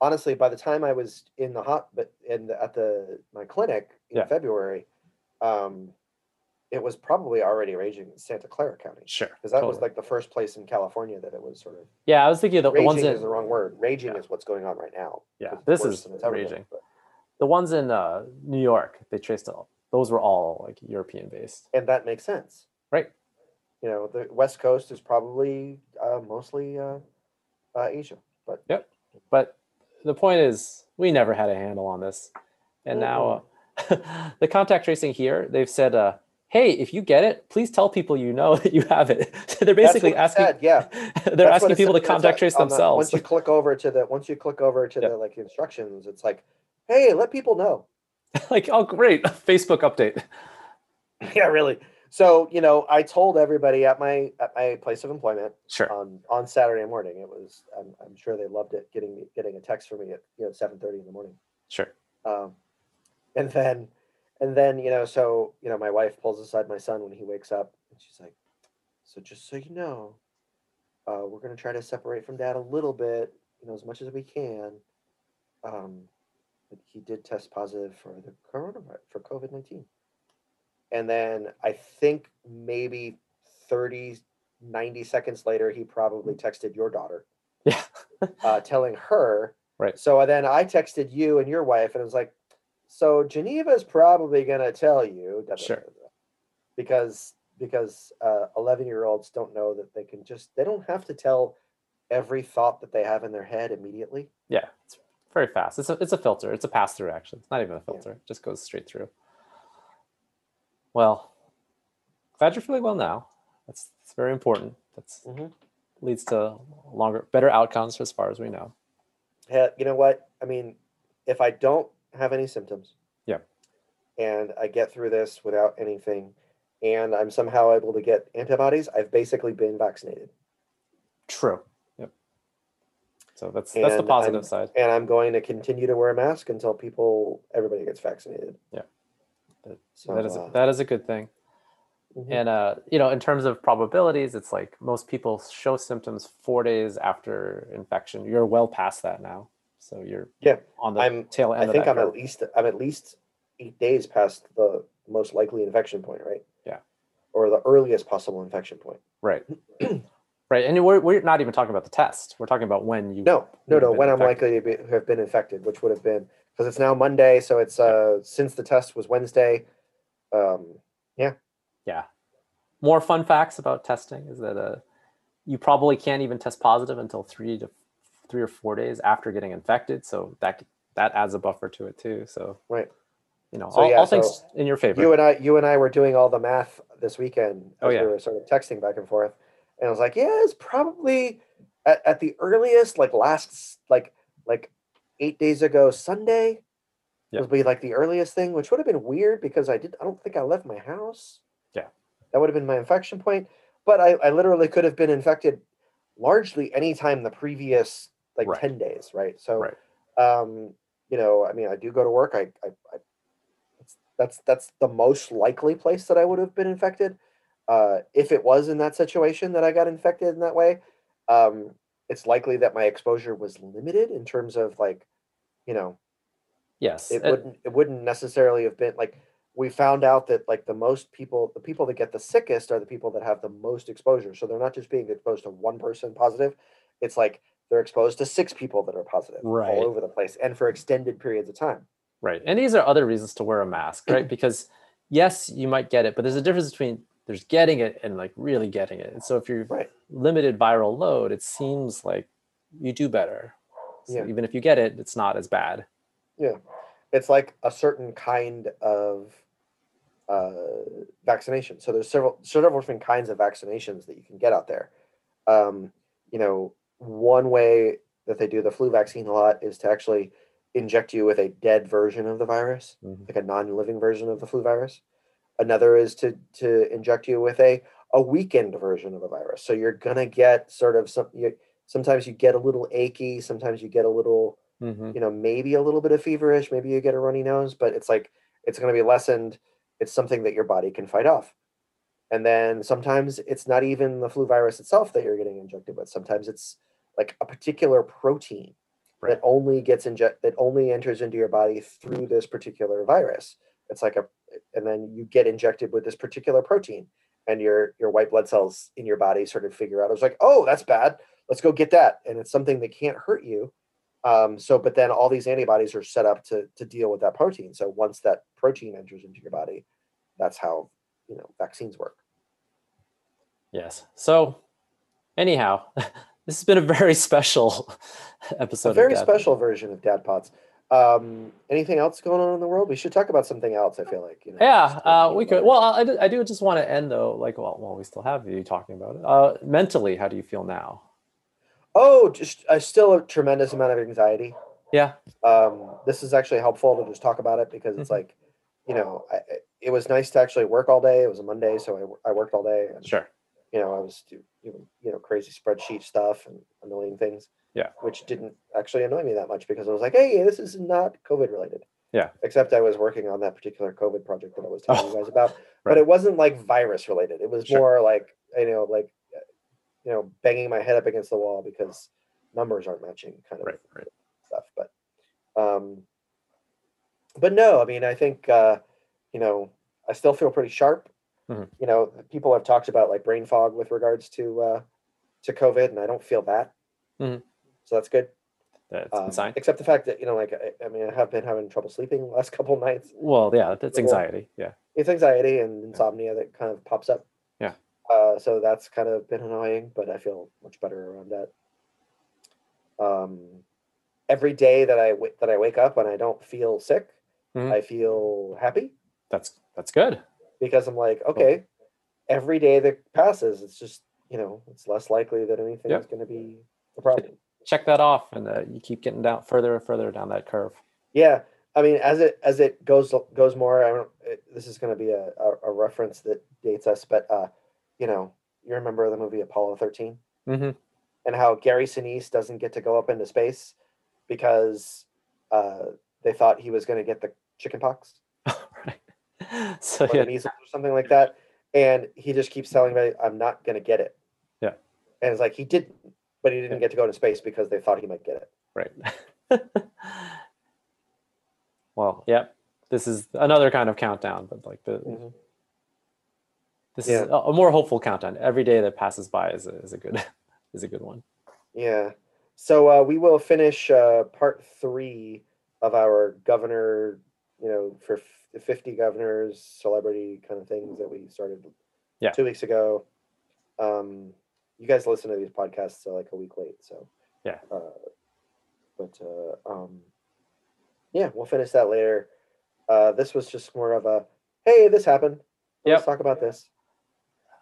[SPEAKER 1] honestly, by the time I was in the hot, but in the, at the my clinic in
[SPEAKER 2] Yeah.
[SPEAKER 1] February, um, it was probably already raging in Santa Clara County
[SPEAKER 2] Sure.
[SPEAKER 1] because that was like the first place in California that it was sort of
[SPEAKER 2] Yeah, I was thinking the, the ones in
[SPEAKER 1] is the wrong word. Raging
[SPEAKER 2] Yeah.
[SPEAKER 1] is what's going on right now.
[SPEAKER 2] Yeah, this is
[SPEAKER 1] than it's ever been,
[SPEAKER 2] raging.
[SPEAKER 1] but-
[SPEAKER 2] The ones in uh, New York, they traced all. Those were all like European based.
[SPEAKER 1] and that makes sense.
[SPEAKER 2] Right.
[SPEAKER 1] You know, the West Coast is probably uh, mostly uh, uh, Asia, but yep.
[SPEAKER 2] But the point is, we never had a handle on this, and now uh, [laughs] the contact tracing here, they've said, uh, "Hey, if you get it, please tell people you know [laughs] that you have it." [laughs] so they're basically asking.
[SPEAKER 1] said, yeah,
[SPEAKER 2] they're
[SPEAKER 1] That's
[SPEAKER 2] asking people to
[SPEAKER 1] said. It's
[SPEAKER 2] contact trace themselves.
[SPEAKER 1] once you click over to the once you click over to
[SPEAKER 2] Yep.
[SPEAKER 1] the like instructions, it's like, hey, let people know.
[SPEAKER 2] like, oh, great, Facebook update.
[SPEAKER 1] yeah, really. So you know, I told everybody at my at my place of employment
[SPEAKER 2] Sure.
[SPEAKER 1] on on Saturday morning. It was I'm, I'm sure they loved it getting getting a text from me at you know seven thirty in the morning.
[SPEAKER 2] Sure.
[SPEAKER 1] Um, and then, and then, you know, so, you know, my wife pulls aside my son when he wakes up and she's like, so just so you know, uh, we're going to try to separate from dad a little bit, you know, as much as we can. Um, but he did test positive for the coronavirus, for COVID-19. And then I think maybe 30, 90 seconds later, he probably texted your daughter
[SPEAKER 2] Yeah. [laughs]
[SPEAKER 1] uh, telling her.
[SPEAKER 2] Right.
[SPEAKER 1] So then I texted you and your wife, and it was like, so Geneva's probably gonna tell you,
[SPEAKER 2] Sure.
[SPEAKER 1] da, da," because because eleven year olds don't know that they can just they don't have to tell every thought that they have in their head immediately.
[SPEAKER 2] Yeah, it's very fast. It's a it's a filter. It's a pass through. Actually, it's not even a filter. It just goes straight through. Well, glad you're feeling well now. That's that's very important. That's
[SPEAKER 1] Mhm.
[SPEAKER 2] leads to longer, better outcomes as far as we know.
[SPEAKER 1] He- You know what? I mean, if I don't have any symptoms,
[SPEAKER 2] Yeah.
[SPEAKER 1] and I get through this without anything, and I'm somehow able to get antibodies, I've basically been vaccinated.
[SPEAKER 2] True. Yep. So that's that's the positive
[SPEAKER 1] I'm-
[SPEAKER 2] side.
[SPEAKER 1] and I'm going to continue to wear a mask until people, everybody gets vaccinated.
[SPEAKER 2] Yeah. That-
[SPEAKER 1] So
[SPEAKER 2] that is
[SPEAKER 1] uh,
[SPEAKER 2] that is a good thing.
[SPEAKER 1] mhm.
[SPEAKER 2] And uh, you know, in terms of probabilities, it's like most people show symptoms four days after infection. You're well past that now, so you're
[SPEAKER 1] Yeah,
[SPEAKER 2] on the
[SPEAKER 1] I'm-
[SPEAKER 2] tail end
[SPEAKER 1] I think I'm
[SPEAKER 2] curve.
[SPEAKER 1] at least I'm at least eight days past the most likely infection point, right?
[SPEAKER 2] Yeah.
[SPEAKER 1] Or the earliest possible infection point.
[SPEAKER 2] Right. [clears throat] right. And we're, we're not even talking about the test. We're talking about when you.
[SPEAKER 1] No, no, no. When I'm likely to be, have been infected, which would have been because it's now Monday, so it's uh since the test was Wednesday. Um,
[SPEAKER 2] Yeah. More fun facts about testing is that uh, you probably can't even test positive until three to three or four days after getting infected. So that that adds a buffer to it too. So
[SPEAKER 1] right.
[SPEAKER 2] you know,
[SPEAKER 1] So,
[SPEAKER 2] all,
[SPEAKER 1] yeah,
[SPEAKER 2] all things
[SPEAKER 1] so
[SPEAKER 2] in your favor.
[SPEAKER 1] You and I, you and I were doing all the math this weekend as
[SPEAKER 2] Oh, yeah.
[SPEAKER 1] we were sort of texting back and forth, and I was like, yeah, it's probably at, at the earliest, like last like like eight days ago Sunday
[SPEAKER 2] Yep.
[SPEAKER 1] would be like the earliest thing, which would have been weird because I did I don't think I left my house.
[SPEAKER 2] Yeah.
[SPEAKER 1] That would have been my infection point. But I, I literally could have been infected largely anytime the previous like
[SPEAKER 2] Right.
[SPEAKER 1] 10 days, right? So
[SPEAKER 2] Right.
[SPEAKER 1] um, you know, I mean I do go to work. I, I, I that's that's that's the most likely place that I would have been infected. Uh, if it was in that situation that I got infected in that way, um, it's likely that my exposure was limited in terms of like, you know,
[SPEAKER 2] Yes.
[SPEAKER 1] it
[SPEAKER 2] uh,
[SPEAKER 1] wouldn't it wouldn't necessarily have been like we found out that like the most people the people that get the sickest are the people that have the most exposure so they're not just being exposed to one person positive it's like they're exposed to six people that are positive
[SPEAKER 2] Right.
[SPEAKER 1] all over the place and for extended periods of time
[SPEAKER 2] Right. And these are other reasons to wear a mask, right? [clears throat] Because yes, you might get it, but there's a difference between there's getting it and like really getting it. And so if you're
[SPEAKER 1] Right.
[SPEAKER 2] limited viral load, it seems like you do better. So
[SPEAKER 1] Yeah.
[SPEAKER 2] even if you get it, it's not as bad.
[SPEAKER 1] yeah it's like a certain kind of uh, vaccination so there's several several different kinds of vaccinations that you can get out there um, you know one way that they do the flu vaccine a lot is to actually inject you with a dead version of the virus
[SPEAKER 2] Mhm.
[SPEAKER 1] like a non-living version of the flu virus another is to to inject you with a a weakened version of a virus. So you're gonna get sort of some you, sometimes you get a little achy sometimes you get a little
[SPEAKER 2] Mhm.
[SPEAKER 1] you know maybe a little bit of feverish maybe you get a runny nose but it's like it's going to be lessened. It's something that your body can fight off. And then sometimes it's not even the flu virus itself that you're getting injected with. Sometimes it's like a particular protein
[SPEAKER 2] Right.
[SPEAKER 1] that only gets inject that only enters into your body through this particular virus. It's like a and then you get injected with this particular protein and your your white blood cells in your body sort of figure out it's like oh that's bad let's go get that and it's something that can't hurt you um, so, but then all these antibodies are set up to to deal with that protein. So once that protein enters into your body, that's how you know vaccines work.
[SPEAKER 2] Yes. So anyhow, [laughs] this has been a very [laughs] special episode.
[SPEAKER 1] a very special version of Dad Pods. Um, anything else going on in the world? We should talk about something else. I feel like you know.
[SPEAKER 2] Yeah, uh, we could. Well, I, do- I do just want to end though, like, well, well, we still have you talking about it. Uh, mentally, how do you feel now?
[SPEAKER 1] Oh, just uh, still a tremendous amount of anxiety.
[SPEAKER 2] Yeah.
[SPEAKER 1] um, this is actually helpful to just talk about it because it's
[SPEAKER 2] Mhm.
[SPEAKER 1] like, you know, I- it was nice to actually work all day. It was a Monday, so I, I worked all day. And,
[SPEAKER 2] Sure.
[SPEAKER 1] You know, I was doing, you know, crazy spreadsheet stuff and annoying things.
[SPEAKER 2] Yeah.
[SPEAKER 1] Which didn't actually annoy me that much because I was like, hey, this is not COVID related.
[SPEAKER 2] Yeah.
[SPEAKER 1] Except I was working on that particular COVID project that I was telling
[SPEAKER 2] Oh,
[SPEAKER 1] you guys [laughs] about, but it wasn't like virus related. It was
[SPEAKER 2] Sure.
[SPEAKER 1] more like, you know, like, uh, you know, banging my head up against the wall because numbers aren't matching kind of
[SPEAKER 2] Right. Right.
[SPEAKER 1] stuff but um but no i mean i think uh you know i still feel pretty sharp
[SPEAKER 2] Mhm.
[SPEAKER 1] you know people have talked about like brain fog with regards to uh to covid and i don't feel that
[SPEAKER 2] Mhm.
[SPEAKER 1] so that's good
[SPEAKER 2] That's
[SPEAKER 1] um,
[SPEAKER 2] anxiety.
[SPEAKER 1] except the fact that you know like I, I mean i have been having trouble sleeping the last [laughs] couple nights
[SPEAKER 2] Well, yeah, that's anxiety. Yeah.
[SPEAKER 1] it's anxiety and insomnia that kind of pops up
[SPEAKER 2] Yeah.
[SPEAKER 1] uh so that's kind of been annoying but i feel much better around that um every day that i w- that i wake up and i don't feel sick
[SPEAKER 2] Mhm.
[SPEAKER 1] i feel happy
[SPEAKER 2] That's that's good.
[SPEAKER 1] Because i'm like okay every day that passes it's just you know it's less likely that anything
[SPEAKER 2] Yep.
[SPEAKER 1] is going to be a problem
[SPEAKER 2] Check that off, and uh, you keep getting down further and further down that curve.
[SPEAKER 1] yeah i mean as it as it goes goes more i don't it, this is going to be a, a, a reference that dates us but uh you know you remember the movie apollo 13
[SPEAKER 2] Mm-hmm.
[SPEAKER 1] and how Gary Sinise doesn't get to go up into space because uh, they thought he was going to get the chicken pox. [laughs]
[SPEAKER 2] So yeah,
[SPEAKER 1] measles or something like that, and he just keeps telling me, "I'm not going to get it."
[SPEAKER 2] Yeah.
[SPEAKER 1] and it's like he didn't, but he didn't
[SPEAKER 2] Yeah.
[SPEAKER 1] get to go into space because they thought he might get it.
[SPEAKER 2] right. [laughs] well, yeah. This is another kind of countdown, but like the
[SPEAKER 1] Mhm.
[SPEAKER 2] this
[SPEAKER 1] Yeah.
[SPEAKER 2] is a, a more hopeful countdown. Every day that passes by is a, is a good [laughs] is a good one.
[SPEAKER 1] Yeah. So uh, we will finish uh, part three of our governor, you know, for f- 50 governors, celebrity kind of things that we started
[SPEAKER 2] Yeah.
[SPEAKER 1] two weeks ago. Um, you guys listen to these podcasts uh, like a week late. So,
[SPEAKER 2] Yeah.
[SPEAKER 1] Uh, but uh, um, yeah, we'll finish that later. Uh, this was just more of a hey, this happened. Let's
[SPEAKER 2] Yep.
[SPEAKER 1] talk about this.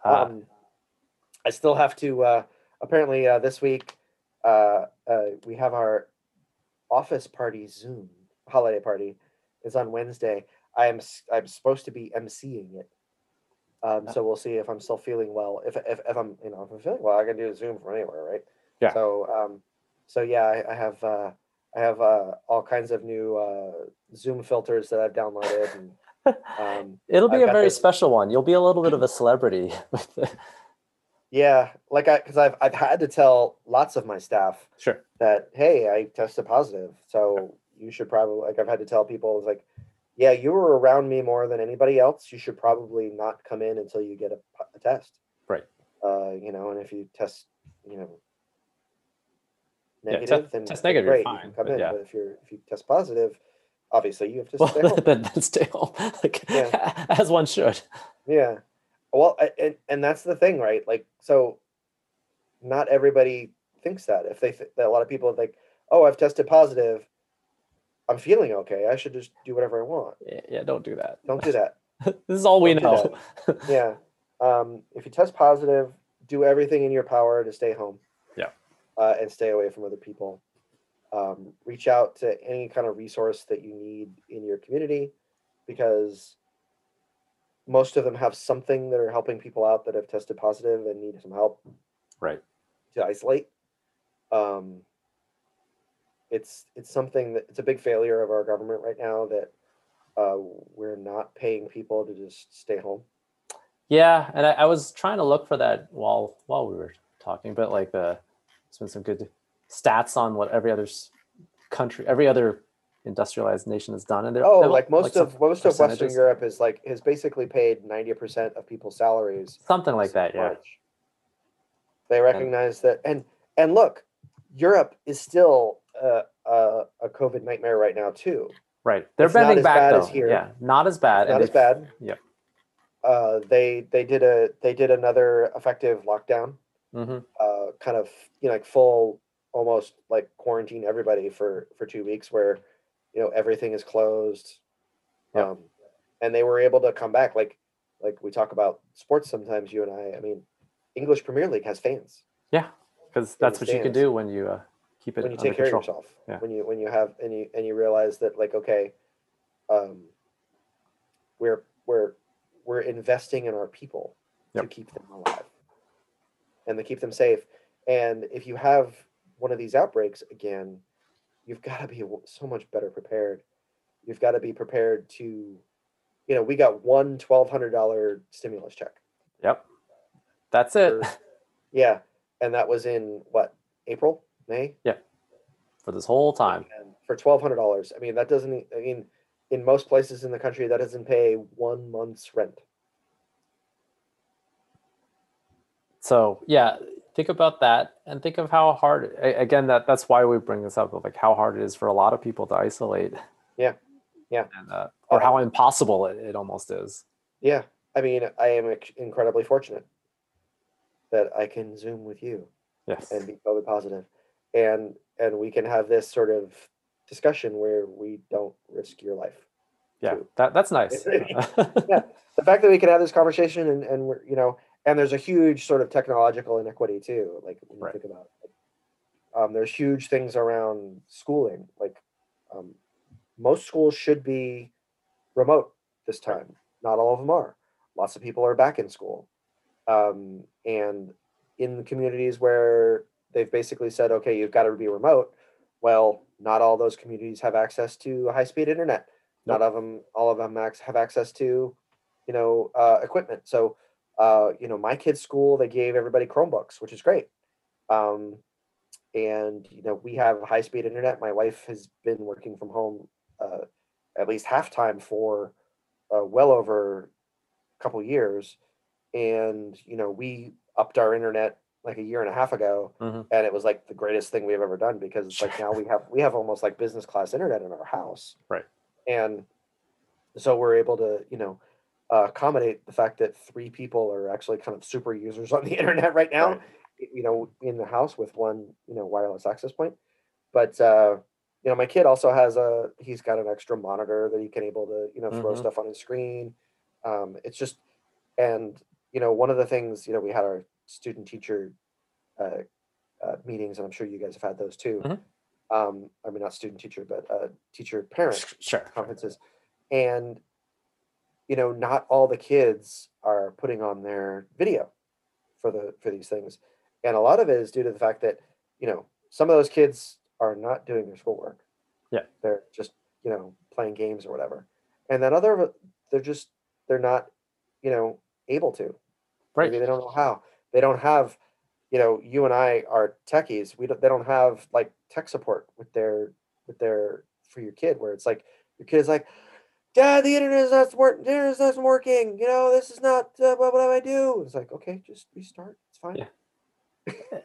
[SPEAKER 2] Uh,
[SPEAKER 1] Um, I still have to. Uh, apparently, uh, this week uh, uh, we have our office party Zoom holiday party. is on Wednesday. I am I'm supposed to be emceeing it. Um,
[SPEAKER 2] Uh.
[SPEAKER 1] so we'll see if I'm still feeling well. If, if if I'm you know if I'm feeling well, I can do a Zoom from anywhere, right?
[SPEAKER 2] Yeah.
[SPEAKER 1] So um, so yeah, I, I have uh, I have uh, all kinds of new uh, Zoom filters that I've downloaded, and [laughs] um,
[SPEAKER 2] It'll be
[SPEAKER 1] I've
[SPEAKER 2] a very
[SPEAKER 1] this-
[SPEAKER 2] special one. You'll be a little bit of a celebrity. [laughs]
[SPEAKER 1] yeah, like I because I've I've had to tell lots of my staff
[SPEAKER 2] sure.
[SPEAKER 1] that hey, I tested positive, so you should probably like I've had to tell people like, yeah, you were around me more than anybody else. You should probably not come in until you get a test.
[SPEAKER 2] Right.
[SPEAKER 1] Uh, you know, and if you test, you know,
[SPEAKER 2] Yeah,
[SPEAKER 1] negative, then
[SPEAKER 2] test negative, you're
[SPEAKER 1] great, you can
[SPEAKER 2] fine,
[SPEAKER 1] come
[SPEAKER 2] but
[SPEAKER 1] in.
[SPEAKER 2] yeah.
[SPEAKER 1] But if you're if you test positive, obviously you have to
[SPEAKER 2] Well,
[SPEAKER 1] stay home. [laughs]
[SPEAKER 2] then, then stay home, like
[SPEAKER 1] Yeah. [laughs]
[SPEAKER 2] as one should.
[SPEAKER 1] Yeah. Well, and and that's the thing, right? Like, so not everybody thinks that. If they, th- a lot of people are like, oh, I've tested positive, I'm feeling okay. I should just do whatever I want.
[SPEAKER 2] Yeah, yeah, don't do that.
[SPEAKER 1] Don't do that. [laughs]
[SPEAKER 2] this is all we
[SPEAKER 1] Don't do
[SPEAKER 2] know.
[SPEAKER 1] yeah. Um, if you test positive, do everything in your power to stay home.
[SPEAKER 2] Yeah.
[SPEAKER 1] Uh, and stay away from other people. Um, reach out to any kind of resource that you need in your community because most of them have something that are helping people out that have tested positive and need some help
[SPEAKER 2] right.
[SPEAKER 1] to isolate. Um, it's it's something that it's a big failure of our government right now that uh, we're not paying people to just stay home.
[SPEAKER 2] Yeah, and I, I was trying to look for that while while we were talking, but like the there's been some good stats on what every other country, every other industrialized nation has done, and they're
[SPEAKER 1] Oh,
[SPEAKER 2] they're
[SPEAKER 1] like most
[SPEAKER 2] some
[SPEAKER 1] of most of Western. Europe is like has basically paid ninety percent of people's salaries.
[SPEAKER 2] something like that. Yeah,
[SPEAKER 1] They recognize that, and and look, Europe is still uh, uh, a COVID nightmare right now too.
[SPEAKER 2] right. They're
[SPEAKER 1] It's not
[SPEAKER 2] bending
[SPEAKER 1] as
[SPEAKER 2] back
[SPEAKER 1] bad
[SPEAKER 2] though.
[SPEAKER 1] as here.
[SPEAKER 2] Yeah, not as bad.
[SPEAKER 1] It's not as bad.
[SPEAKER 2] Yep.
[SPEAKER 1] Uh, they they did a they did another effective lockdown,
[SPEAKER 2] mhm.
[SPEAKER 1] uh, kind of you know like full almost like quarantine everybody for for two weeks where you know everything is closed,
[SPEAKER 2] Yep.
[SPEAKER 1] um, and they were able to come back like like we talk about sports sometimes you and I I mean English Premier League has fans
[SPEAKER 2] Yeah, because that's what you can do when you uh, keep it
[SPEAKER 1] when you take care
[SPEAKER 2] control.
[SPEAKER 1] of yourself
[SPEAKER 2] Yeah.
[SPEAKER 1] when you when you have and you and you realize that like okay um we're we're we're investing in our people to keep them alive and to keep them safe. And if you have one of these outbreaks again you've got to be so much better prepared. You've got to be prepared to you know we got one $1200 stimulus check.
[SPEAKER 2] Yep, that's it.
[SPEAKER 1] For- yeah. And that was in what april may Yeah.
[SPEAKER 2] for this whole time.
[SPEAKER 1] And for twelve hundred dollars. I mean, that doesn't. I mean, in most places in the country, that doesn't pay one month's rent.
[SPEAKER 2] So yeah, think about that and think of how hard. Again, that that's why we bring this up of like how hard it is for a lot of people to isolate.
[SPEAKER 1] Yeah. Yeah.
[SPEAKER 2] And, uh, or how impossible it, it almost is.
[SPEAKER 1] Yeah, I mean, I am incredibly fortunate that I can Zoom with you
[SPEAKER 2] Yes.
[SPEAKER 1] and be COVID positive, and and we can have this sort of discussion where we don't risk your life.
[SPEAKER 2] Yeah.
[SPEAKER 1] too.
[SPEAKER 2] That that's nice. [laughs]
[SPEAKER 1] Yeah. [laughs] The fact that we can have this conversation and and we're you know, and there's a huge sort of technological inequity too. Like when you
[SPEAKER 2] Right.
[SPEAKER 1] think about it, um, there's huge things around schooling. Like um, most schools should be remote this time. Not all of them are. Lots of people are back in school, um, and in the communities where they've basically said, okay, you've got to be remote. Well, not all those communities have access to high speed internet. Not of them, all of them have access to, you know, uh, equipment. So, uh, you know, my kids' school they gave everybody Chromebooks, which is great. Um, and you know, we have high speed internet. My wife has been working from home uh, at least half time for uh, well over a couple years, and you know, we upped our internet like a year and a half ago,
[SPEAKER 2] Mhm.
[SPEAKER 1] and it was like the greatest thing we've ever done because it's like [laughs] now we have we have almost like business class internet in our house,
[SPEAKER 2] Right.
[SPEAKER 1] And so we're able to you know uh, accommodate the fact that three people are actually kind of super users on the [laughs] internet right now
[SPEAKER 2] Right.
[SPEAKER 1] you know in the house with one you know wireless access point but uh you know my kid also has a he's got an extra monitor that he can able to you know throw
[SPEAKER 2] Mhm.
[SPEAKER 1] stuff on his screen um it's just and you know one of the things you know we had our student teacher uh, uh, meetings, and I'm sure you guys have had those too.
[SPEAKER 2] Mhm.
[SPEAKER 1] Um, I mean, not student teacher, but uh, teacher parent
[SPEAKER 2] Sure.
[SPEAKER 1] conferences, and you know, not all the kids are putting on their video for the for these things, and a lot of it is due to the fact that you know some of those kids are not doing their schoolwork.
[SPEAKER 2] Yeah.
[SPEAKER 1] they're just you know playing games or whatever, and then other they're just they're not you know able to.
[SPEAKER 2] Right.
[SPEAKER 1] Maybe they don't know how. They don't have, you know, you and I are techies. We don't. They don't have like tech support with their with their for your kid, where it's like your kid is like, Dad, the internet is not working. The internet is not working. You know, this is not. Uh, what, what do I do? It's like, okay, just restart. It's fine.
[SPEAKER 2] Yeah.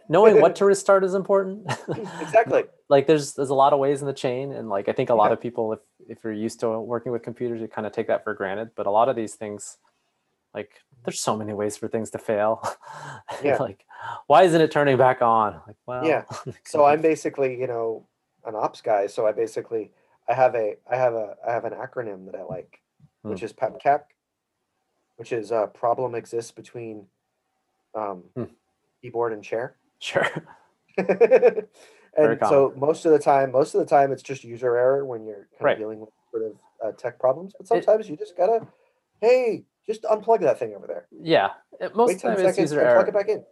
[SPEAKER 2] Knowing what to restart is important. [laughs]
[SPEAKER 1] exactly.
[SPEAKER 2] like there's there's a lot of ways in the chain and like i think a lot
[SPEAKER 1] Yeah.
[SPEAKER 2] of people if if you're used to working with computers you kind of take that for granted but a lot of these things like there's so many ways for things to fail [laughs]
[SPEAKER 1] Yeah.
[SPEAKER 2] like why isn't it turning back on like well
[SPEAKER 1] Yeah. [laughs] So I'm basically, you know, an ops guy. So I basically, I have a, I have a, I have an acronym that I like, which
[SPEAKER 2] Hmm.
[SPEAKER 1] is PEBKAC, which is uh, problem exists between um,
[SPEAKER 2] Hmm.
[SPEAKER 1] keyboard and chair. [laughs]
[SPEAKER 2] sure
[SPEAKER 1] and so most of the time, most of the time, it's just user error when you're kind
[SPEAKER 2] Right.
[SPEAKER 1] of dealing with sort of uh, tech problems. But sometimes you just gotta, hey, just unplug that thing over there.
[SPEAKER 2] yeah it- most
[SPEAKER 1] Wait
[SPEAKER 2] of the
[SPEAKER 1] ten
[SPEAKER 2] time it's
[SPEAKER 1] seconds and plug it back in.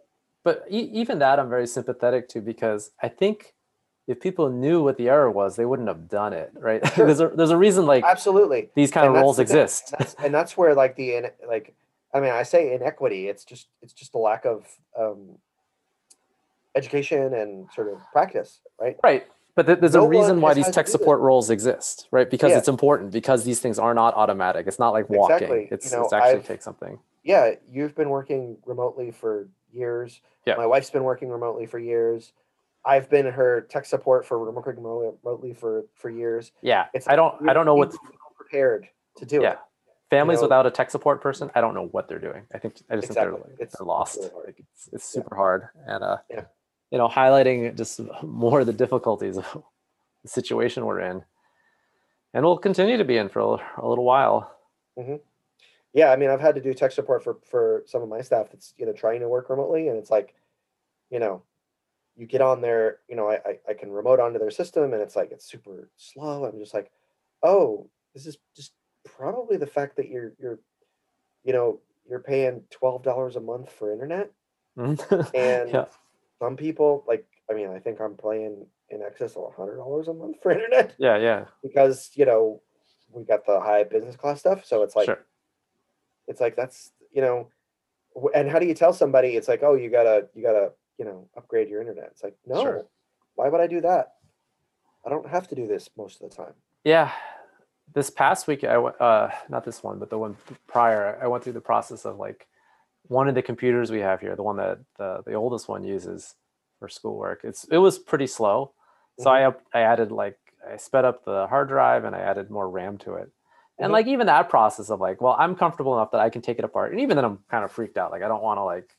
[SPEAKER 2] but e- even that i'm very sympathetic to because i think if people knew what the error was they wouldn't have done it right [laughs]
[SPEAKER 1] Sure.
[SPEAKER 2] there's, a, there's a reason like
[SPEAKER 1] Absolutely.
[SPEAKER 2] these kind of
[SPEAKER 1] and that's
[SPEAKER 2] roles exist
[SPEAKER 1] and that's, and that's where like the in- like i mean i say inequity it's just it's just a lack of um education and sort of practice right
[SPEAKER 2] Right. But th- there's
[SPEAKER 1] No
[SPEAKER 2] a reason why these tech support roles exist, right? Because
[SPEAKER 1] Yeah.
[SPEAKER 2] it's important, because these things are not automatic. It's not like walking.
[SPEAKER 1] Exactly. You
[SPEAKER 2] It's,
[SPEAKER 1] know,
[SPEAKER 2] it's actually
[SPEAKER 1] I've-
[SPEAKER 2] takes something.
[SPEAKER 1] yeah you've been working remotely for years
[SPEAKER 2] Yeah.
[SPEAKER 1] my wife's been working remotely for years i've been her tech support for remote working remotely for for years
[SPEAKER 2] Yeah.
[SPEAKER 1] it's
[SPEAKER 2] I don't I don't know
[SPEAKER 1] what
[SPEAKER 2] what
[SPEAKER 1] prepared to do
[SPEAKER 2] yeah.
[SPEAKER 1] it
[SPEAKER 2] Families
[SPEAKER 1] know-
[SPEAKER 2] without a tech support person, I don't know what they're doing. I think I just
[SPEAKER 1] Exactly.
[SPEAKER 2] think they're,
[SPEAKER 1] It's-
[SPEAKER 2] they're lost.
[SPEAKER 1] it's really.
[SPEAKER 2] Like, it's it's
[SPEAKER 1] Yeah.
[SPEAKER 2] super hard. And uh
[SPEAKER 1] Yeah.
[SPEAKER 2] You know, highlighting just more of the difficulties of the situation we're in. And we'll continue to be in for a, a little while. Mm-hmm.
[SPEAKER 1] yeah i mean i've had to do tech support for for some of my staff that's you know trying to work remotely and it's like you know you get on there you know i i, I can remote onto their system and it's like it's super slow i'm just like oh this is just probably the fact that you're you're you know you're paying $12 a month for internet mm-hmm. [laughs] and
[SPEAKER 2] yeah.
[SPEAKER 1] Some people like i mean i think i'm playing in excess of $100 a month for internet
[SPEAKER 2] Yeah, yeah.
[SPEAKER 1] because you know we got the high business class stuff so it's like
[SPEAKER 2] sure.
[SPEAKER 1] it's like that's you know and how do you tell somebody it's like oh you gotta you gotta you know upgrade your internet it's like no
[SPEAKER 2] Sure.
[SPEAKER 1] why would i do that i don't have to do this most of the time
[SPEAKER 2] Yeah, this past week I went, uh, not this one, but the one prior, I went through the process of like one of the computers we have here, the one that the, the oldest one uses for schoolwork. It's it was pretty slow, so I up, I added like I sped up the hard drive and I added more RAM to it. And
[SPEAKER 1] Mhm.
[SPEAKER 2] like even that process of like, well, I'm comfortable enough that I can take it apart, and even then I'm kind of freaked out. Like I don't want to like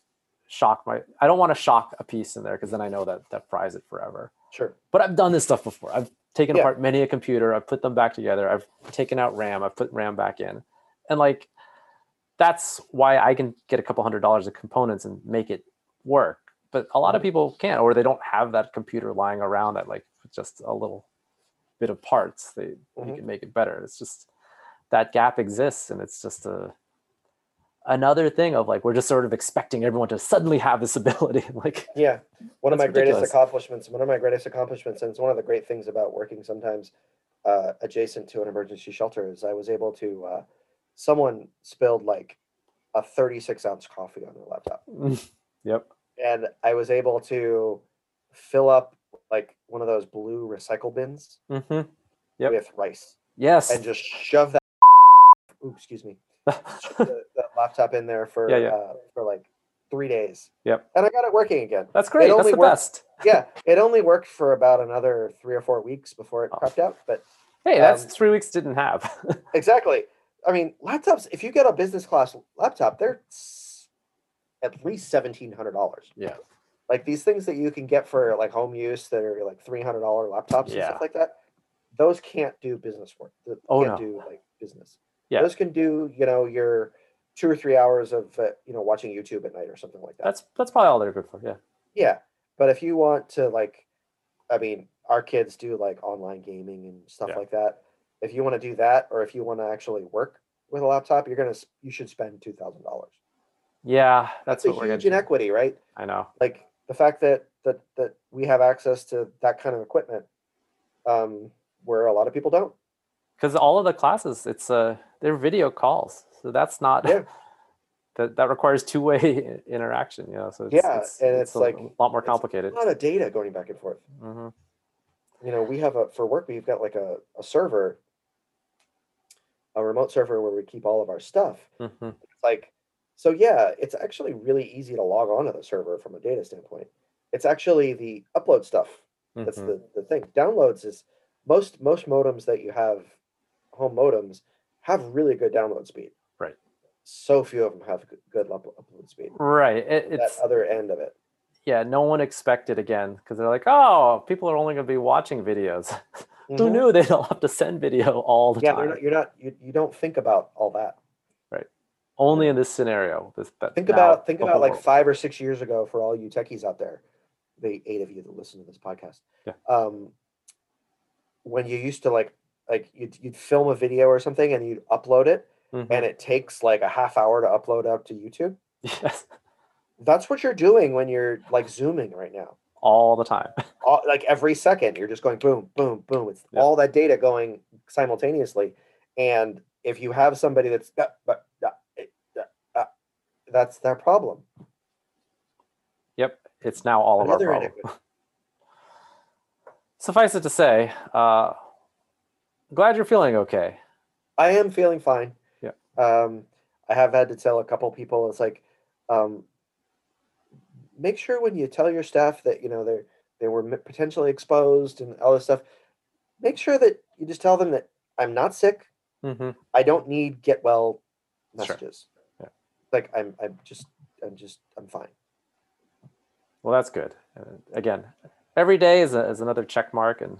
[SPEAKER 2] shock my, I don't want to shock a piece in there because then I know that that fries it forever
[SPEAKER 1] sure
[SPEAKER 2] but I've done this stuff before. I've taken
[SPEAKER 1] Yeah.
[SPEAKER 2] apart many a computer. I've put them back together. I've taken out RAM. I've put RAM back in, and like that's why I can get a couple hundred dollars of components and make it work. But a lot of
[SPEAKER 1] Mhm.
[SPEAKER 2] people can't, or they don't have that computer lying around that like just a little bit of parts. They
[SPEAKER 1] Mhm.
[SPEAKER 2] you can make it better. It's just that gap exists, and it's just a another thing of like we're just sort of expecting everyone to suddenly have this [laughs] ability. like
[SPEAKER 1] yeah one of my
[SPEAKER 2] That's
[SPEAKER 1] greatest accomplishments one of my greatest accomplishments and it's one of the great things about working sometimes uh, adjacent to an emergency shelter is i was able to uh, someone spilled like a 36 ounce coffee on their laptop [laughs]
[SPEAKER 2] yep.
[SPEAKER 1] and I was able to fill up like one of those blue recycle bins
[SPEAKER 2] hmm Yep.
[SPEAKER 1] with rice
[SPEAKER 2] Yes.
[SPEAKER 1] and just shove that. [laughs] Ooh, excuse me. [laughs] The, the laptop in there for
[SPEAKER 2] Yeah, yeah.
[SPEAKER 1] Uh, for like three days.
[SPEAKER 2] Yep.
[SPEAKER 1] And I got it working again.
[SPEAKER 2] That's great. That's
[SPEAKER 1] only
[SPEAKER 2] the
[SPEAKER 1] worked-
[SPEAKER 2] best.
[SPEAKER 1] Yeah, it only worked for about another three or four weeks before it
[SPEAKER 2] Oh.
[SPEAKER 1] crapped out. But
[SPEAKER 2] Hey, that's
[SPEAKER 1] Um,
[SPEAKER 2] three weeks didn't have.
[SPEAKER 1] exactly. I mean, laptops. If you get a business class laptop, they're at least seventeen hundred dollars.
[SPEAKER 2] yeah.
[SPEAKER 1] like these things that you can get for like home use that are like three hundred dollar laptops and stuff like that. Those can't do business work. They
[SPEAKER 2] Oh,
[SPEAKER 1] can't
[SPEAKER 2] no.
[SPEAKER 1] do like business.
[SPEAKER 2] Yeah.
[SPEAKER 1] Those can do you know your two or three hours of uh, you know watching YouTube at night or something like that.
[SPEAKER 2] That's that's probably all they're good for. Yeah.
[SPEAKER 1] Yeah, but if you want to like, I mean, our kids do like online gaming and stuff
[SPEAKER 2] Yeah.
[SPEAKER 1] like that. If you want to do that, or if you want to actually work with a laptop, you're gonna you should spend two thousand dollars.
[SPEAKER 2] Yeah, that's,
[SPEAKER 1] That's a huge inequity, right?
[SPEAKER 2] I know.
[SPEAKER 1] Like the fact that that that we have access to that kind of equipment, um, where a lot of people don't.
[SPEAKER 2] because all of the classes it's uh they're video calls so that's not
[SPEAKER 1] Yeah. [laughs]
[SPEAKER 2] that that requires two-way [laughs] interaction you know so it's,
[SPEAKER 1] Yeah, and it's
[SPEAKER 2] a
[SPEAKER 1] like- a
[SPEAKER 2] lot more
[SPEAKER 1] it's
[SPEAKER 2] complicated
[SPEAKER 1] A lot of data going back and forth.
[SPEAKER 2] hmm
[SPEAKER 1] you know, we have a for work we've got like a, a server, a remote server where we keep all of our stuff.
[SPEAKER 2] hmm
[SPEAKER 1] It's like so yeah, it's actually really easy to log on to the server from a data standpoint. It's actually the upload stuff that's
[SPEAKER 2] hmm
[SPEAKER 1] the, the thing. Downloads is most most modems that you have home modems have really good download speed.
[SPEAKER 2] Right.
[SPEAKER 1] So few of them have good, upload speed.
[SPEAKER 2] right it,
[SPEAKER 1] That
[SPEAKER 2] it's
[SPEAKER 1] other end of it.
[SPEAKER 2] yeah no one expected again because they're like oh people are only going to be watching videos [laughs] who
[SPEAKER 1] Mhm.
[SPEAKER 2] knew [laughs] they don't have to send video all the
[SPEAKER 1] Yeah,
[SPEAKER 2] time
[SPEAKER 1] not, you're not you, you don't think about all that. Right.
[SPEAKER 2] Only in this scenario this
[SPEAKER 1] Think about think about like
[SPEAKER 2] world-
[SPEAKER 1] five or six years ago for all you techies out there, the eight of you that listen to this podcast.
[SPEAKER 2] Yeah.
[SPEAKER 1] Um, when you used to like like you'd you'd film a video or something and you'd upload it
[SPEAKER 2] Mhm.
[SPEAKER 1] and it takes like a half hour to upload up to YouTube. [laughs]
[SPEAKER 2] yes
[SPEAKER 1] That's what you're doing when you're like zooming right now.
[SPEAKER 2] all the time [laughs]
[SPEAKER 1] All, like every second, you're just going boom, boom, boom. It's
[SPEAKER 2] Yeah.
[SPEAKER 1] all that data going simultaneously. And if you have somebody that's uh, but, uh, uh, uh, that's their problem.
[SPEAKER 2] yep it's now all of our problem [laughs] suffice it to say uh glad you're feeling okay
[SPEAKER 1] I am feeling fine.
[SPEAKER 2] Yeah.
[SPEAKER 1] Um, I have had to tell a couple people it's like, um, make sure when you tell your staff that you know they they were potentially exposed and all this stuff, make sure that you just tell them that I'm not sick.
[SPEAKER 2] hmm
[SPEAKER 1] I don't need get well
[SPEAKER 2] Sure.
[SPEAKER 1] messages.
[SPEAKER 2] Yeah.
[SPEAKER 1] Like I'm I'm just I'm just I'm fine.
[SPEAKER 2] Well, that's good. Again, every day is, a, is another check mark, and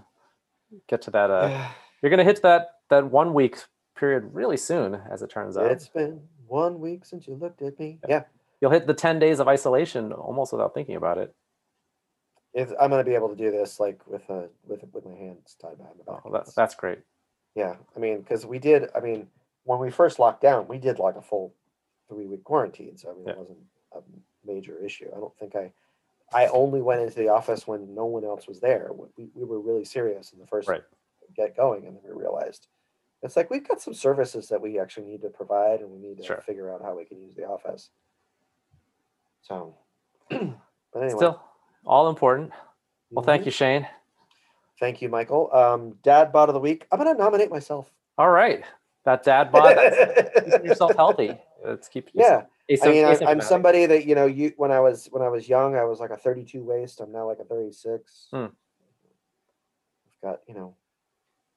[SPEAKER 2] get to that. Uh, [sighs] you're gonna hit that that one week period really soon, as it turns out.
[SPEAKER 1] it's been one week since you looked at me. Yeah.
[SPEAKER 2] You'll hit the ten days of isolation almost without thinking about it.
[SPEAKER 1] If I'm gonna be able to do this like with a with with my hands tied behind the back.
[SPEAKER 2] Oh, that's that's great.
[SPEAKER 1] Yeah, I mean, because we did. I mean, when we first locked down, we did like a full three week quarantine. So I mean,
[SPEAKER 2] Yeah.
[SPEAKER 1] it wasn't a major issue. I don't think I. I only went into the office when no one else was there. We, we were really serious in the first
[SPEAKER 2] Right.
[SPEAKER 1] get going, and then we realized it's like we've got some services that we actually need to provide, and we need to
[SPEAKER 2] Sure.
[SPEAKER 1] figure out how we can use the office. So, [clears throat] but anyway,
[SPEAKER 2] Still, all important. Well, thank
[SPEAKER 1] mhm.
[SPEAKER 2] you, Shane.
[SPEAKER 1] thank you, Michael. Um, Dad bod of the week. I'm gonna nominate myself.
[SPEAKER 2] All right, that dad bod. [laughs] That's keeping yourself healthy. Let's keep.
[SPEAKER 1] Yeah. I mean, I'm, I'm somebody that you know. You when I was when I was young, I was like a 32 waist. I'm now like a 36.
[SPEAKER 2] Hmm.
[SPEAKER 1] I've got you know,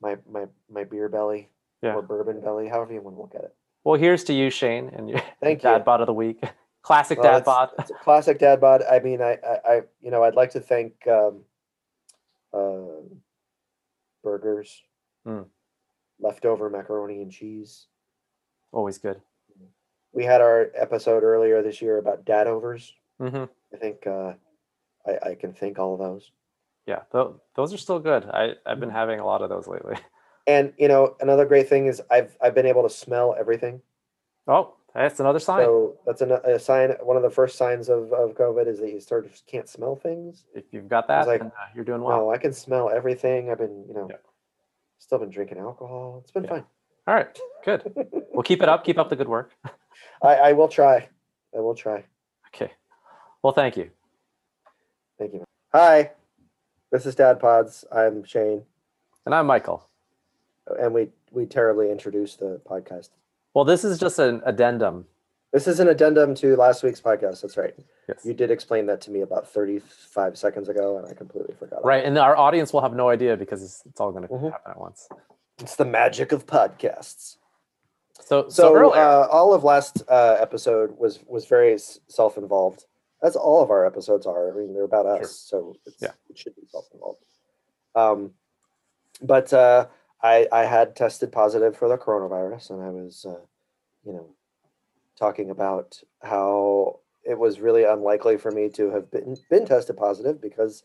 [SPEAKER 1] my my my beer belly
[SPEAKER 2] Yeah.
[SPEAKER 1] or bourbon belly, however you want to look at it.
[SPEAKER 2] Well, here's to you, Shane, and your
[SPEAKER 1] Thank
[SPEAKER 2] dad
[SPEAKER 1] you.
[SPEAKER 2] bod of the week. Classic
[SPEAKER 1] Well,
[SPEAKER 2] dad bod.
[SPEAKER 1] classic dad bod. I mean, I, I, I you know, I'd like to thank um, uh, burgers,
[SPEAKER 2] Hmm.
[SPEAKER 1] leftover macaroni and cheese.
[SPEAKER 2] Always good.
[SPEAKER 1] We had our episode earlier this year about dad overs.
[SPEAKER 2] hmm
[SPEAKER 1] I think uh, I, I can thank all of those.
[SPEAKER 2] Yeah, tho- those are still good. I I've
[SPEAKER 1] Mm.
[SPEAKER 2] been having a lot of those lately.
[SPEAKER 1] And you know, another great thing is I've I've been able to smell everything.
[SPEAKER 2] Oh, that's another sign.
[SPEAKER 1] So that's an, a sign. One of the first signs of, of COVID is that you sort of just can't smell things.
[SPEAKER 2] if you've got that,
[SPEAKER 1] like,
[SPEAKER 2] then uh, you're doing well.
[SPEAKER 1] Wow, I can smell everything. I've been, you know,
[SPEAKER 2] Yeah.
[SPEAKER 1] still been drinking alcohol. It's been
[SPEAKER 2] Yeah.
[SPEAKER 1] fine.
[SPEAKER 2] All right, good. [laughs] Well, keep it up. Keep up the good work.
[SPEAKER 1] I, I will try. I will try.
[SPEAKER 2] Okay. Well, thank you.
[SPEAKER 1] Thank you. Hi, this is Dad Pods. I'm Shane,
[SPEAKER 2] And I'm Michael.
[SPEAKER 1] and we we terribly introduced the podcast.
[SPEAKER 2] Well, this is just an addendum.
[SPEAKER 1] This is an addendum to last week's podcast. That's right.
[SPEAKER 2] Yes.
[SPEAKER 1] You did explain that to me about 35 seconds ago, and I completely forgot.
[SPEAKER 2] Right, and our audience will have no idea because it's, it's all going to
[SPEAKER 1] Mhm.
[SPEAKER 2] happen at once.
[SPEAKER 1] It's the magic of podcasts.
[SPEAKER 2] So, so,
[SPEAKER 1] So,
[SPEAKER 2] earlier,
[SPEAKER 1] uh, all of last uh, episode was was very self-involved, as all of our episodes are. I mean, they're about us,
[SPEAKER 2] Sure.
[SPEAKER 1] so it's,
[SPEAKER 2] Yeah.
[SPEAKER 1] it should be self-involved. Um, but uh, I I had tested positive for the coronavirus, and I was, uh, you know, talking about how it was really unlikely for me to have been been tested positive because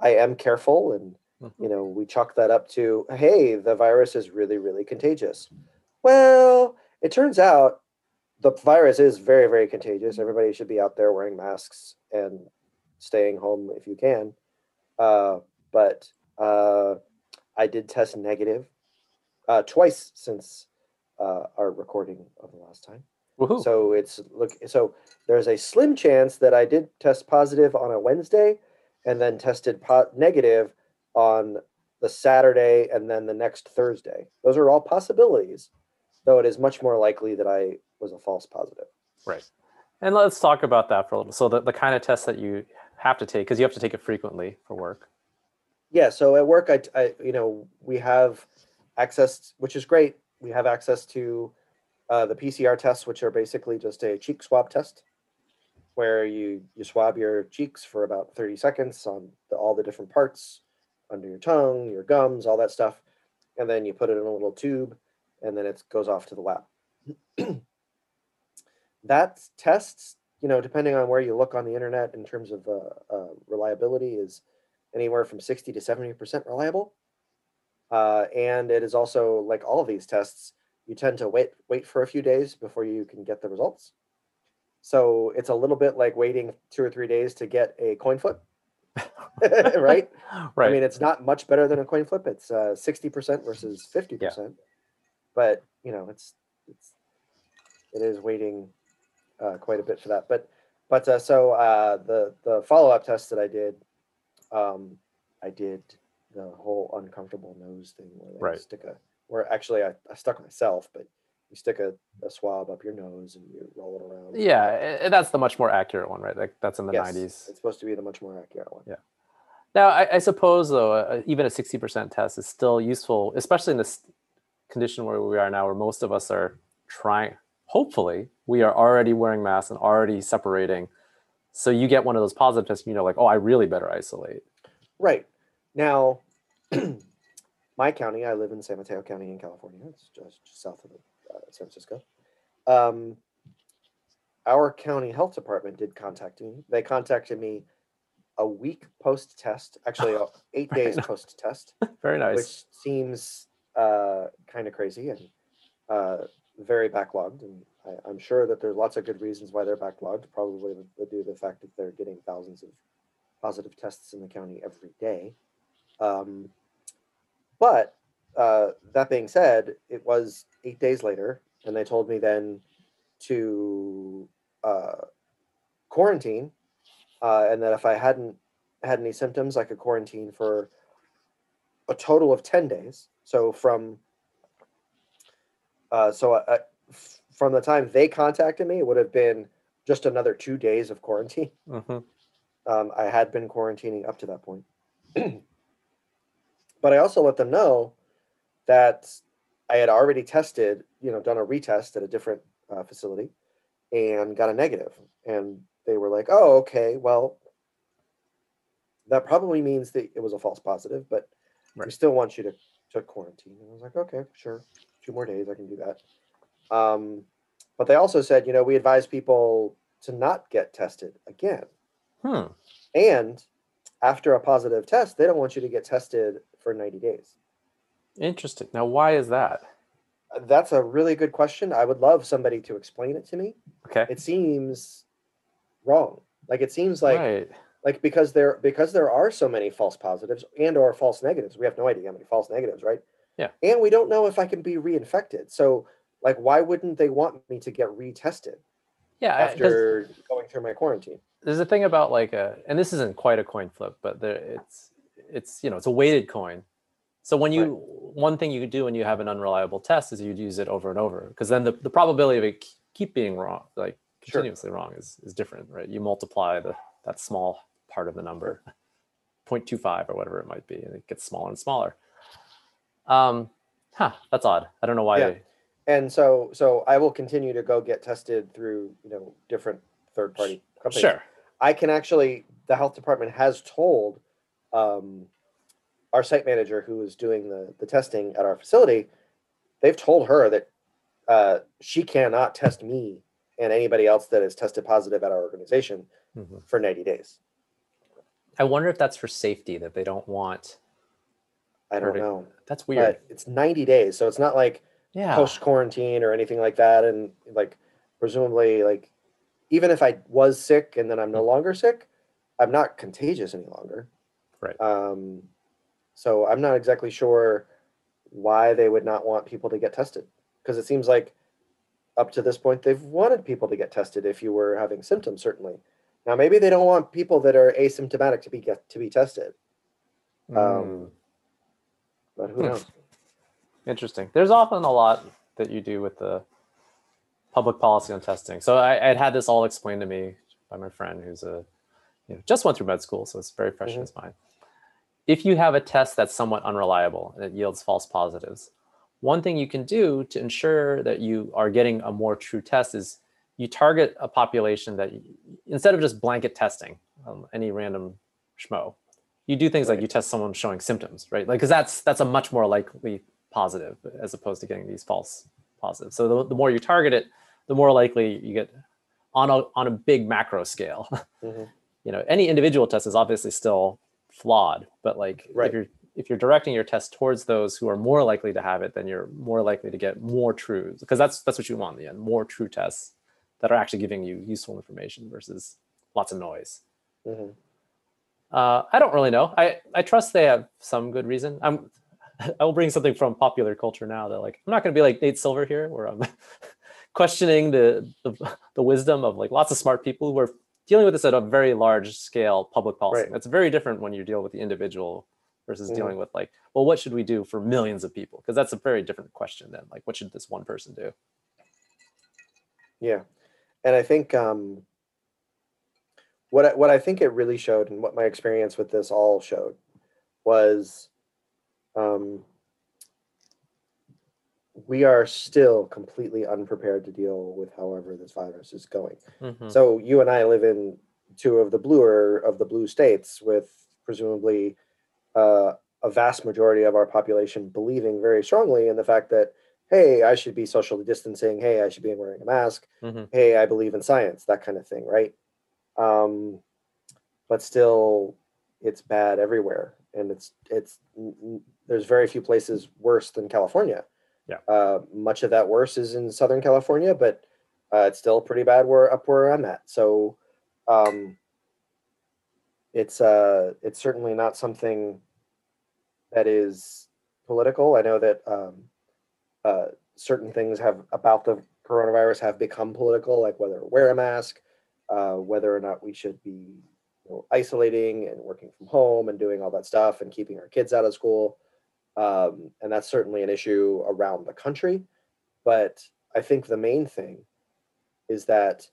[SPEAKER 1] I am careful and
[SPEAKER 2] Mhm.
[SPEAKER 1] you know we chalk that up to hey the virus is really really contagious. Well it turns out the virus is very very contagious. Everybody should be out there wearing masks and staying home if you can. Uh, but uh, i did test negative uh, twice since uh, our recording of the last time
[SPEAKER 2] Woohoo.
[SPEAKER 1] so it's look so there's a slim chance that I did test positive on a Wednesday and then tested po- negative on the Saturday and then the next Thursday. Those are all possibilities, though it is much more likely that I was a false positive.
[SPEAKER 2] Right. And let's talk about that for a little. So the, the kind of tests that you have to take, because you have to take it frequently for work.
[SPEAKER 1] Yeah, so at work I, I you know, we have access which is great. We have access to uh, the PCR tests which are basically just a cheek swab test where you you swab your cheeks for about 30 seconds on the, all the different parts under your tongue, your gums, all that stuff, and then you put it in a little tube, and then it goes off to the lab. [clears throat] that tests, you know, depending on where you look on the internet in terms of uh, uh, reliability, is anywhere from 60 to 70 percent reliable. Uh, and it is also like all of these tests, you tend to wait wait for a few days before you can get the results. So it's a little bit like waiting two or three days to get a coin flip, [laughs] right? [laughs]
[SPEAKER 2] Right.
[SPEAKER 1] I mean, it's not much better than a coin flip. It's uh, sixty percent versus fifty percent, but you know, it's it's it is waiting uh, quite a bit for that. But but uh, so uh, the the follow up test that I did, um, I did the whole uncomfortable nose thing where they
[SPEAKER 2] Right.
[SPEAKER 1] stick a where actually I, I stuck myself, but you stick a, a swab up your nose and you roll it around.
[SPEAKER 2] yeah, that's the much more accurate one, right? Like that's in the
[SPEAKER 1] Yes,
[SPEAKER 2] 90s.
[SPEAKER 1] It's supposed to be the much more accurate one. Yeah.
[SPEAKER 2] Now, I, I suppose though, uh, even a 60% test is still useful, especially in this condition where we are now, where most of us are trying. Hopefully, we are already wearing masks and already separating. So you get one of those positive tests, you know, like, oh, I really better isolate.
[SPEAKER 1] Right. Now, [clears throat] my county, I live in San Mateo County in California. It's just, just south of uh, San Francisco. Um, our county health department did contact me. They contacted me a week post test, actually, uh, [laughs] eight days
[SPEAKER 2] Right.
[SPEAKER 1] post test,
[SPEAKER 2] Very nice.
[SPEAKER 1] which seems uh, kind of crazy and uh, very backlogged. And I, I'm sure that there's lots of good reasons why they're backlogged, probably due to the fact that they're getting thousands of positive tests in the county every day. Um, but uh, that being said, it was eight days later, and they told me then to uh, quarantine, uh, and that if I hadn't had any symptoms, I could quarantine for a total of ten days. So from uh, so uh, f- from the time they contacted me, it would have been just another two days of quarantine.
[SPEAKER 2] hmm
[SPEAKER 1] Um, I had been quarantining up to that point. [clears throat] but I also let them know that I had already tested, you know, done a retest at a different uh, facility and got a negative. And they were like, oh, okay, well, that probably means that it was a false positive, but we still want you to, to quarantine. And I was like, okay, sure. Two more days, I can do that. Um, but they also said, you know, we advise people to not get tested again.
[SPEAKER 2] Hmm.
[SPEAKER 1] And after a positive test, they don't want you to get tested for 90 days.
[SPEAKER 2] Interesting. Now, why is that?
[SPEAKER 1] That's a really good question. I would love somebody to explain it to me.
[SPEAKER 2] Okay.
[SPEAKER 1] It seems wrong. Like it seems like
[SPEAKER 2] right.
[SPEAKER 1] like because there because there are so many false positives and or false negatives. We have no idea how many false negatives, right?
[SPEAKER 2] Yeah.
[SPEAKER 1] And we don't know if I can be reinfected. So like why wouldn't they want me to get retested
[SPEAKER 2] Yeah.
[SPEAKER 1] After going through my quarantine?
[SPEAKER 2] there's a thing about like a and this isn't quite a coin flip but there it's it's you know it's a weighted coin. So when you one thing you could do when you have an unreliable test is you'd use it over and over because then the, the probability of it keep being wrong like
[SPEAKER 1] Sure.
[SPEAKER 2] continuously wrong is is different right? You multiply the that small part of the number [laughs] 0.25 or whatever it might be and it gets smaller and smaller. Um huh that's odd. I don't know why
[SPEAKER 1] Yeah.
[SPEAKER 2] they,
[SPEAKER 1] And so so I will continue to go get tested through, you know, different third party companies.
[SPEAKER 2] sure.
[SPEAKER 1] I can actually, the health department has told um, our site manager who is doing the, the testing at our facility, they've told her that uh, she cannot test me and anybody else that is tested positive at our organization
[SPEAKER 2] Mhm.
[SPEAKER 1] for 90 days.
[SPEAKER 2] I wonder if that's for safety that they don't want.
[SPEAKER 1] I don't
[SPEAKER 2] Perfect.
[SPEAKER 1] know.
[SPEAKER 2] That's weird.
[SPEAKER 1] But it's 90 days. So it's not like
[SPEAKER 2] yeah.
[SPEAKER 1] post quarantine or anything like that. And like, presumably, like, even if I was sick and then I'm no longer sick, I'm not contagious any longer.
[SPEAKER 2] Right.
[SPEAKER 1] Um, so I'm not exactly sure why they would not want people to get tested because it seems like up to this point they've wanted people to get tested if you were having symptoms certainly now maybe they don't want people that are asymptomatic to be get to be tested um,
[SPEAKER 2] Mm,
[SPEAKER 1] but who
[SPEAKER 2] Hmm.
[SPEAKER 1] knows
[SPEAKER 2] interesting. There's often a lot that you do with the public policy on testing. So I, I'd had this all explained to me by my friend who's a you know, just went through med school, so it's very fresh in
[SPEAKER 1] Mhm.
[SPEAKER 2] his mind. If you have a test that's somewhat unreliable and it yields false positives, one thing you can do to ensure that you are getting a more true test is you target a population that instead of just blanket testing um, any random schmo, you do things like you test someone showing symptoms, right? Like because that's that's a much more likely positive as opposed to getting these false positives. So the, the more you target it, the more likely you get on a on a big macro scale. [laughs]
[SPEAKER 1] Mhm.
[SPEAKER 2] you know, any individual test is obviously still flawed, but like
[SPEAKER 1] Right.
[SPEAKER 2] if you're if you're directing your test towards those who are more likely to have it, then you're more likely to get more true because that's that's what you want in the end, more true tests that are actually giving you useful information versus lots of noise.
[SPEAKER 1] Mhm.
[SPEAKER 2] Uh, I don't really know. I, I trust they have some good reason. I'm [laughs] I will bring something from popular culture now that like I'm not going to be like Nate Silver here, where I'm [laughs] questioning the, the the wisdom of like lots of smart people who are dealing with this at a very large scale public policy.
[SPEAKER 1] Right.
[SPEAKER 2] That's very different when you deal with the individual versus
[SPEAKER 1] Mhm.
[SPEAKER 2] dealing with like, well, what should we do for millions of people? Because that's a very different question than like, what should this one person do?
[SPEAKER 1] Yeah, and I think um, what I, what I think it really showed, and what my experience with this all showed, was um, we are still completely unprepared to deal with however this virus is going.
[SPEAKER 2] Mhm.
[SPEAKER 1] So you and I live in two of the bluer of the blue states, with presumably uh, a vast majority of our population believing very strongly in the fact that, hey, I should be socially distancing. Hey, I should be wearing a mask.
[SPEAKER 2] Mhm.
[SPEAKER 1] Hey, I believe in science. That kind of thing, right? Um, but still, it's bad everywhere, and it's it's there's very few places worse than California.
[SPEAKER 2] Yeah.
[SPEAKER 1] Uh, much of that worse is in Southern California, but uh, it's still pretty bad where up where I'm at. So um, it's uh, it's certainly not something that is political. I know that um, uh, certain things have about the coronavirus have become political, like whether wear a mask, uh, whether or not we should be you know, isolating and working from home and doing all that stuff and keeping our kids out of school. Um, and that's certainly an issue around the country. But I think the main thing is that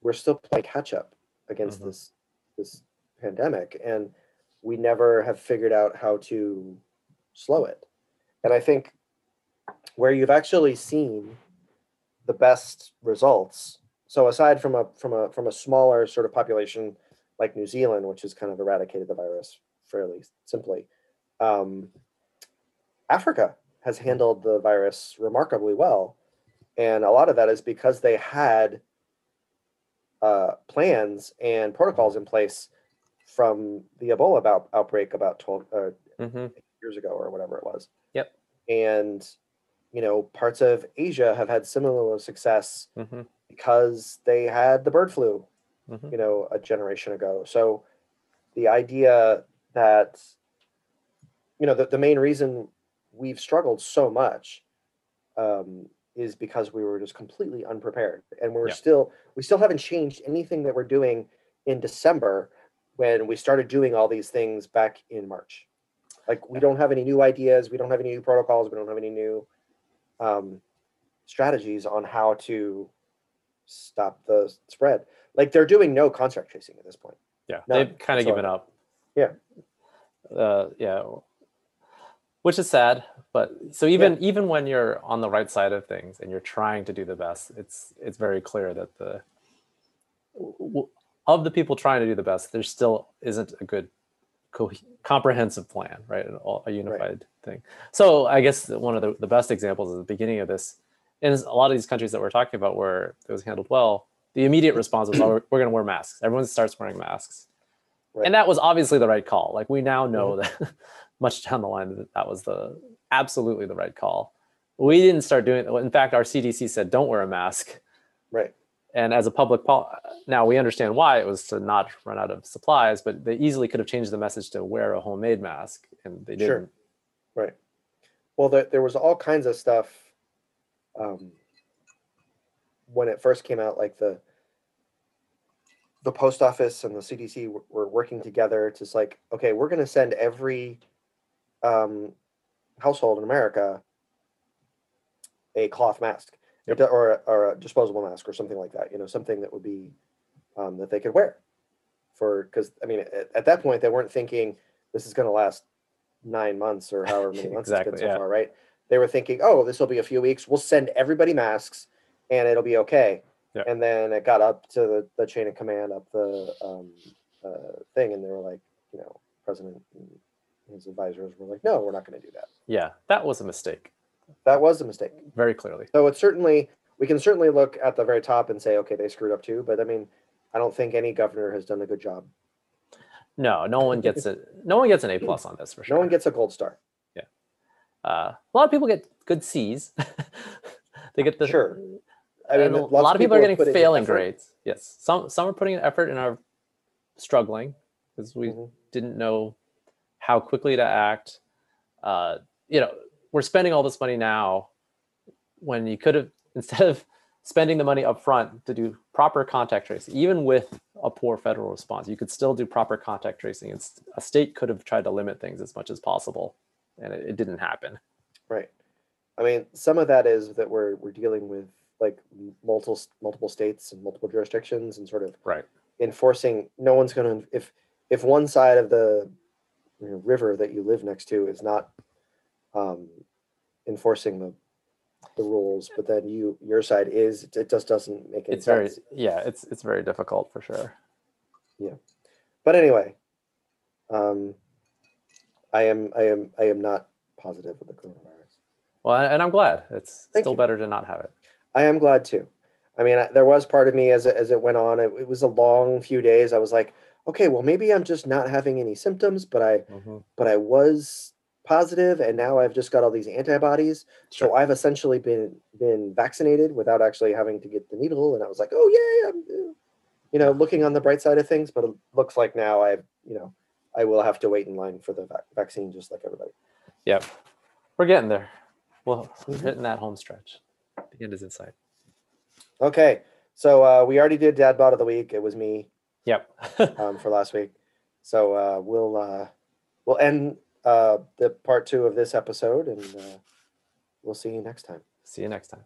[SPEAKER 1] we're still playing catch up against
[SPEAKER 2] Mhm.
[SPEAKER 1] this this pandemic, and we never have figured out how to slow it. And I think where you've actually seen the best results. So aside from a from a from a smaller sort of population like New Zealand, which has kind of eradicated the virus fairly simply, um, Africa has handled the virus remarkably well, and a lot of that is because they had uh, plans and protocols in place from the Ebola out- outbreak about 12 uh,
[SPEAKER 2] Mhm.
[SPEAKER 1] years ago or whatever it was.
[SPEAKER 2] Yep.
[SPEAKER 1] And you know, parts of Asia have had similar success
[SPEAKER 2] Mhm.
[SPEAKER 1] because they had the bird flu,
[SPEAKER 2] Mhm.
[SPEAKER 1] you know, a generation ago. So the idea that you know, the, the main reason we've struggled so much um, is because we were just completely unprepared, and we're
[SPEAKER 2] Yeah.
[SPEAKER 1] still we still haven't changed anything that we're doing in December when we started doing all these things back in March. Like we don't have any new ideas, we don't have any new protocols, we don't have any new um, strategies on how to stop the spread. Like they're doing no contact tracing at this point.
[SPEAKER 2] Yeah,
[SPEAKER 1] None
[SPEAKER 2] they've kind of given up.
[SPEAKER 1] Yeah.
[SPEAKER 2] Uh, yeah. Which is sad, but so even even when you're on the right side of things and you're trying to do the best, it's it's very clear that the of the people trying to do the best, there still isn't a good co- comprehensive plan, right? A unified thing. So I guess one of the, the best examples at the beginning of this in a lot of these countries that we're talking about where it was handled well, the immediate mm-hmm. response was, oh, we're, we're going to wear masks. Everyone starts wearing masks.
[SPEAKER 1] Right.
[SPEAKER 2] And that was obviously the right call. Like we now know mm-hmm. that [laughs] much down the line that that was the absolutely the right call. We didn't start doing In fact, our CDC said, don't wear a mask.
[SPEAKER 1] Right.
[SPEAKER 2] And as a public pol- now we understand why it was to not run out of supplies, but they easily could have changed the message to wear a homemade mask, and they didn't.
[SPEAKER 1] Sure. Right. Well, there, there was all kinds of stuff um, when it first came out, like the the post office and the CDC were, were working together to like, okay, we're going to send every um, household in America a cloth mask
[SPEAKER 2] Yep.
[SPEAKER 1] or, a- or a disposable mask or something like that. You know, something that would be um, that they could wear for because I mean, at, at that point they weren't thinking this is going to last nine months or however many [laughs] months it's
[SPEAKER 2] Exactly,
[SPEAKER 1] been so
[SPEAKER 2] yeah.
[SPEAKER 1] far, right? They were thinking, oh, this will be a few weeks. We'll send everybody masks, and it'll be okay.
[SPEAKER 2] Yeah.
[SPEAKER 1] And then it got up to the, the chain of command up the um, uh, thing, and they were like, you know, president his advisors were like, no, we're not going to do that.
[SPEAKER 2] Yeah, that was a mistake,
[SPEAKER 1] That was a mistake.
[SPEAKER 2] very clearly.
[SPEAKER 1] So it's certainly we can certainly look at the very top and say, okay, they screwed up too. But I mean, I don't think any governor has done a good job.
[SPEAKER 2] No, no one gets it. No one gets an A plus on this for sure.
[SPEAKER 1] No one gets a gold star. Yeah.
[SPEAKER 2] Uh, a lot of people get good C's. [laughs] they get the
[SPEAKER 1] Sure. I mean,
[SPEAKER 2] a lot of people are getting failing grades. Yes, some some are putting an effort and are struggling because we
[SPEAKER 1] Mhm.
[SPEAKER 2] didn't know how quickly to act. Uh, you know, we're spending all this money now when you could have [laughs] instead of spending the money up front to do proper contact tracing, even with a poor federal response, you could still do proper contact tracing. It's a state could have tried to limit things as much as possible, and it, it didn't happen.
[SPEAKER 1] Right. I mean, some of that is that we're we're dealing with like multiple multiple states and multiple jurisdictions and sort of
[SPEAKER 2] Right.
[SPEAKER 1] enforcing. No one's going to if if one side of the you know, river that you live next to is not um, enforcing the the rules, but then you your side is, it, just doesn't make any
[SPEAKER 2] It's very yeah, it's it's very difficult for sure.
[SPEAKER 1] Yeah, but anyway, um, I am I am I am not positive with the coronavirus.
[SPEAKER 2] Well, and I'm glad. It's
[SPEAKER 1] Thank
[SPEAKER 2] still
[SPEAKER 1] you.
[SPEAKER 2] better to not have it.
[SPEAKER 1] I am glad too. I mean, I, there was part of me as it, as it went on. It, it was a long few days. I was like, okay, well, maybe I'm just not having any symptoms, but I but I was positive, and now I've just got all these antibodies.
[SPEAKER 2] Sure.
[SPEAKER 1] So I've essentially been been vaccinated without actually having to get the needle. And I was like, oh yeah, I'm, uh," you know, looking on the bright side of things. But it looks like now I, you know, I will have to wait in line for the vac- vaccine just like everybody.
[SPEAKER 2] Yep. We're getting there. Well, [laughs] we're
[SPEAKER 1] Mhm.
[SPEAKER 2] hitting that home stretch. The end is in sight.
[SPEAKER 1] Okay, so uh, we already did dad bod of the week. It was me.
[SPEAKER 2] Yep. [laughs]
[SPEAKER 1] um, for last week. So uh, we'll uh, we'll end uh, the part two of this episode, and uh, we'll see you next time.
[SPEAKER 2] See you next time.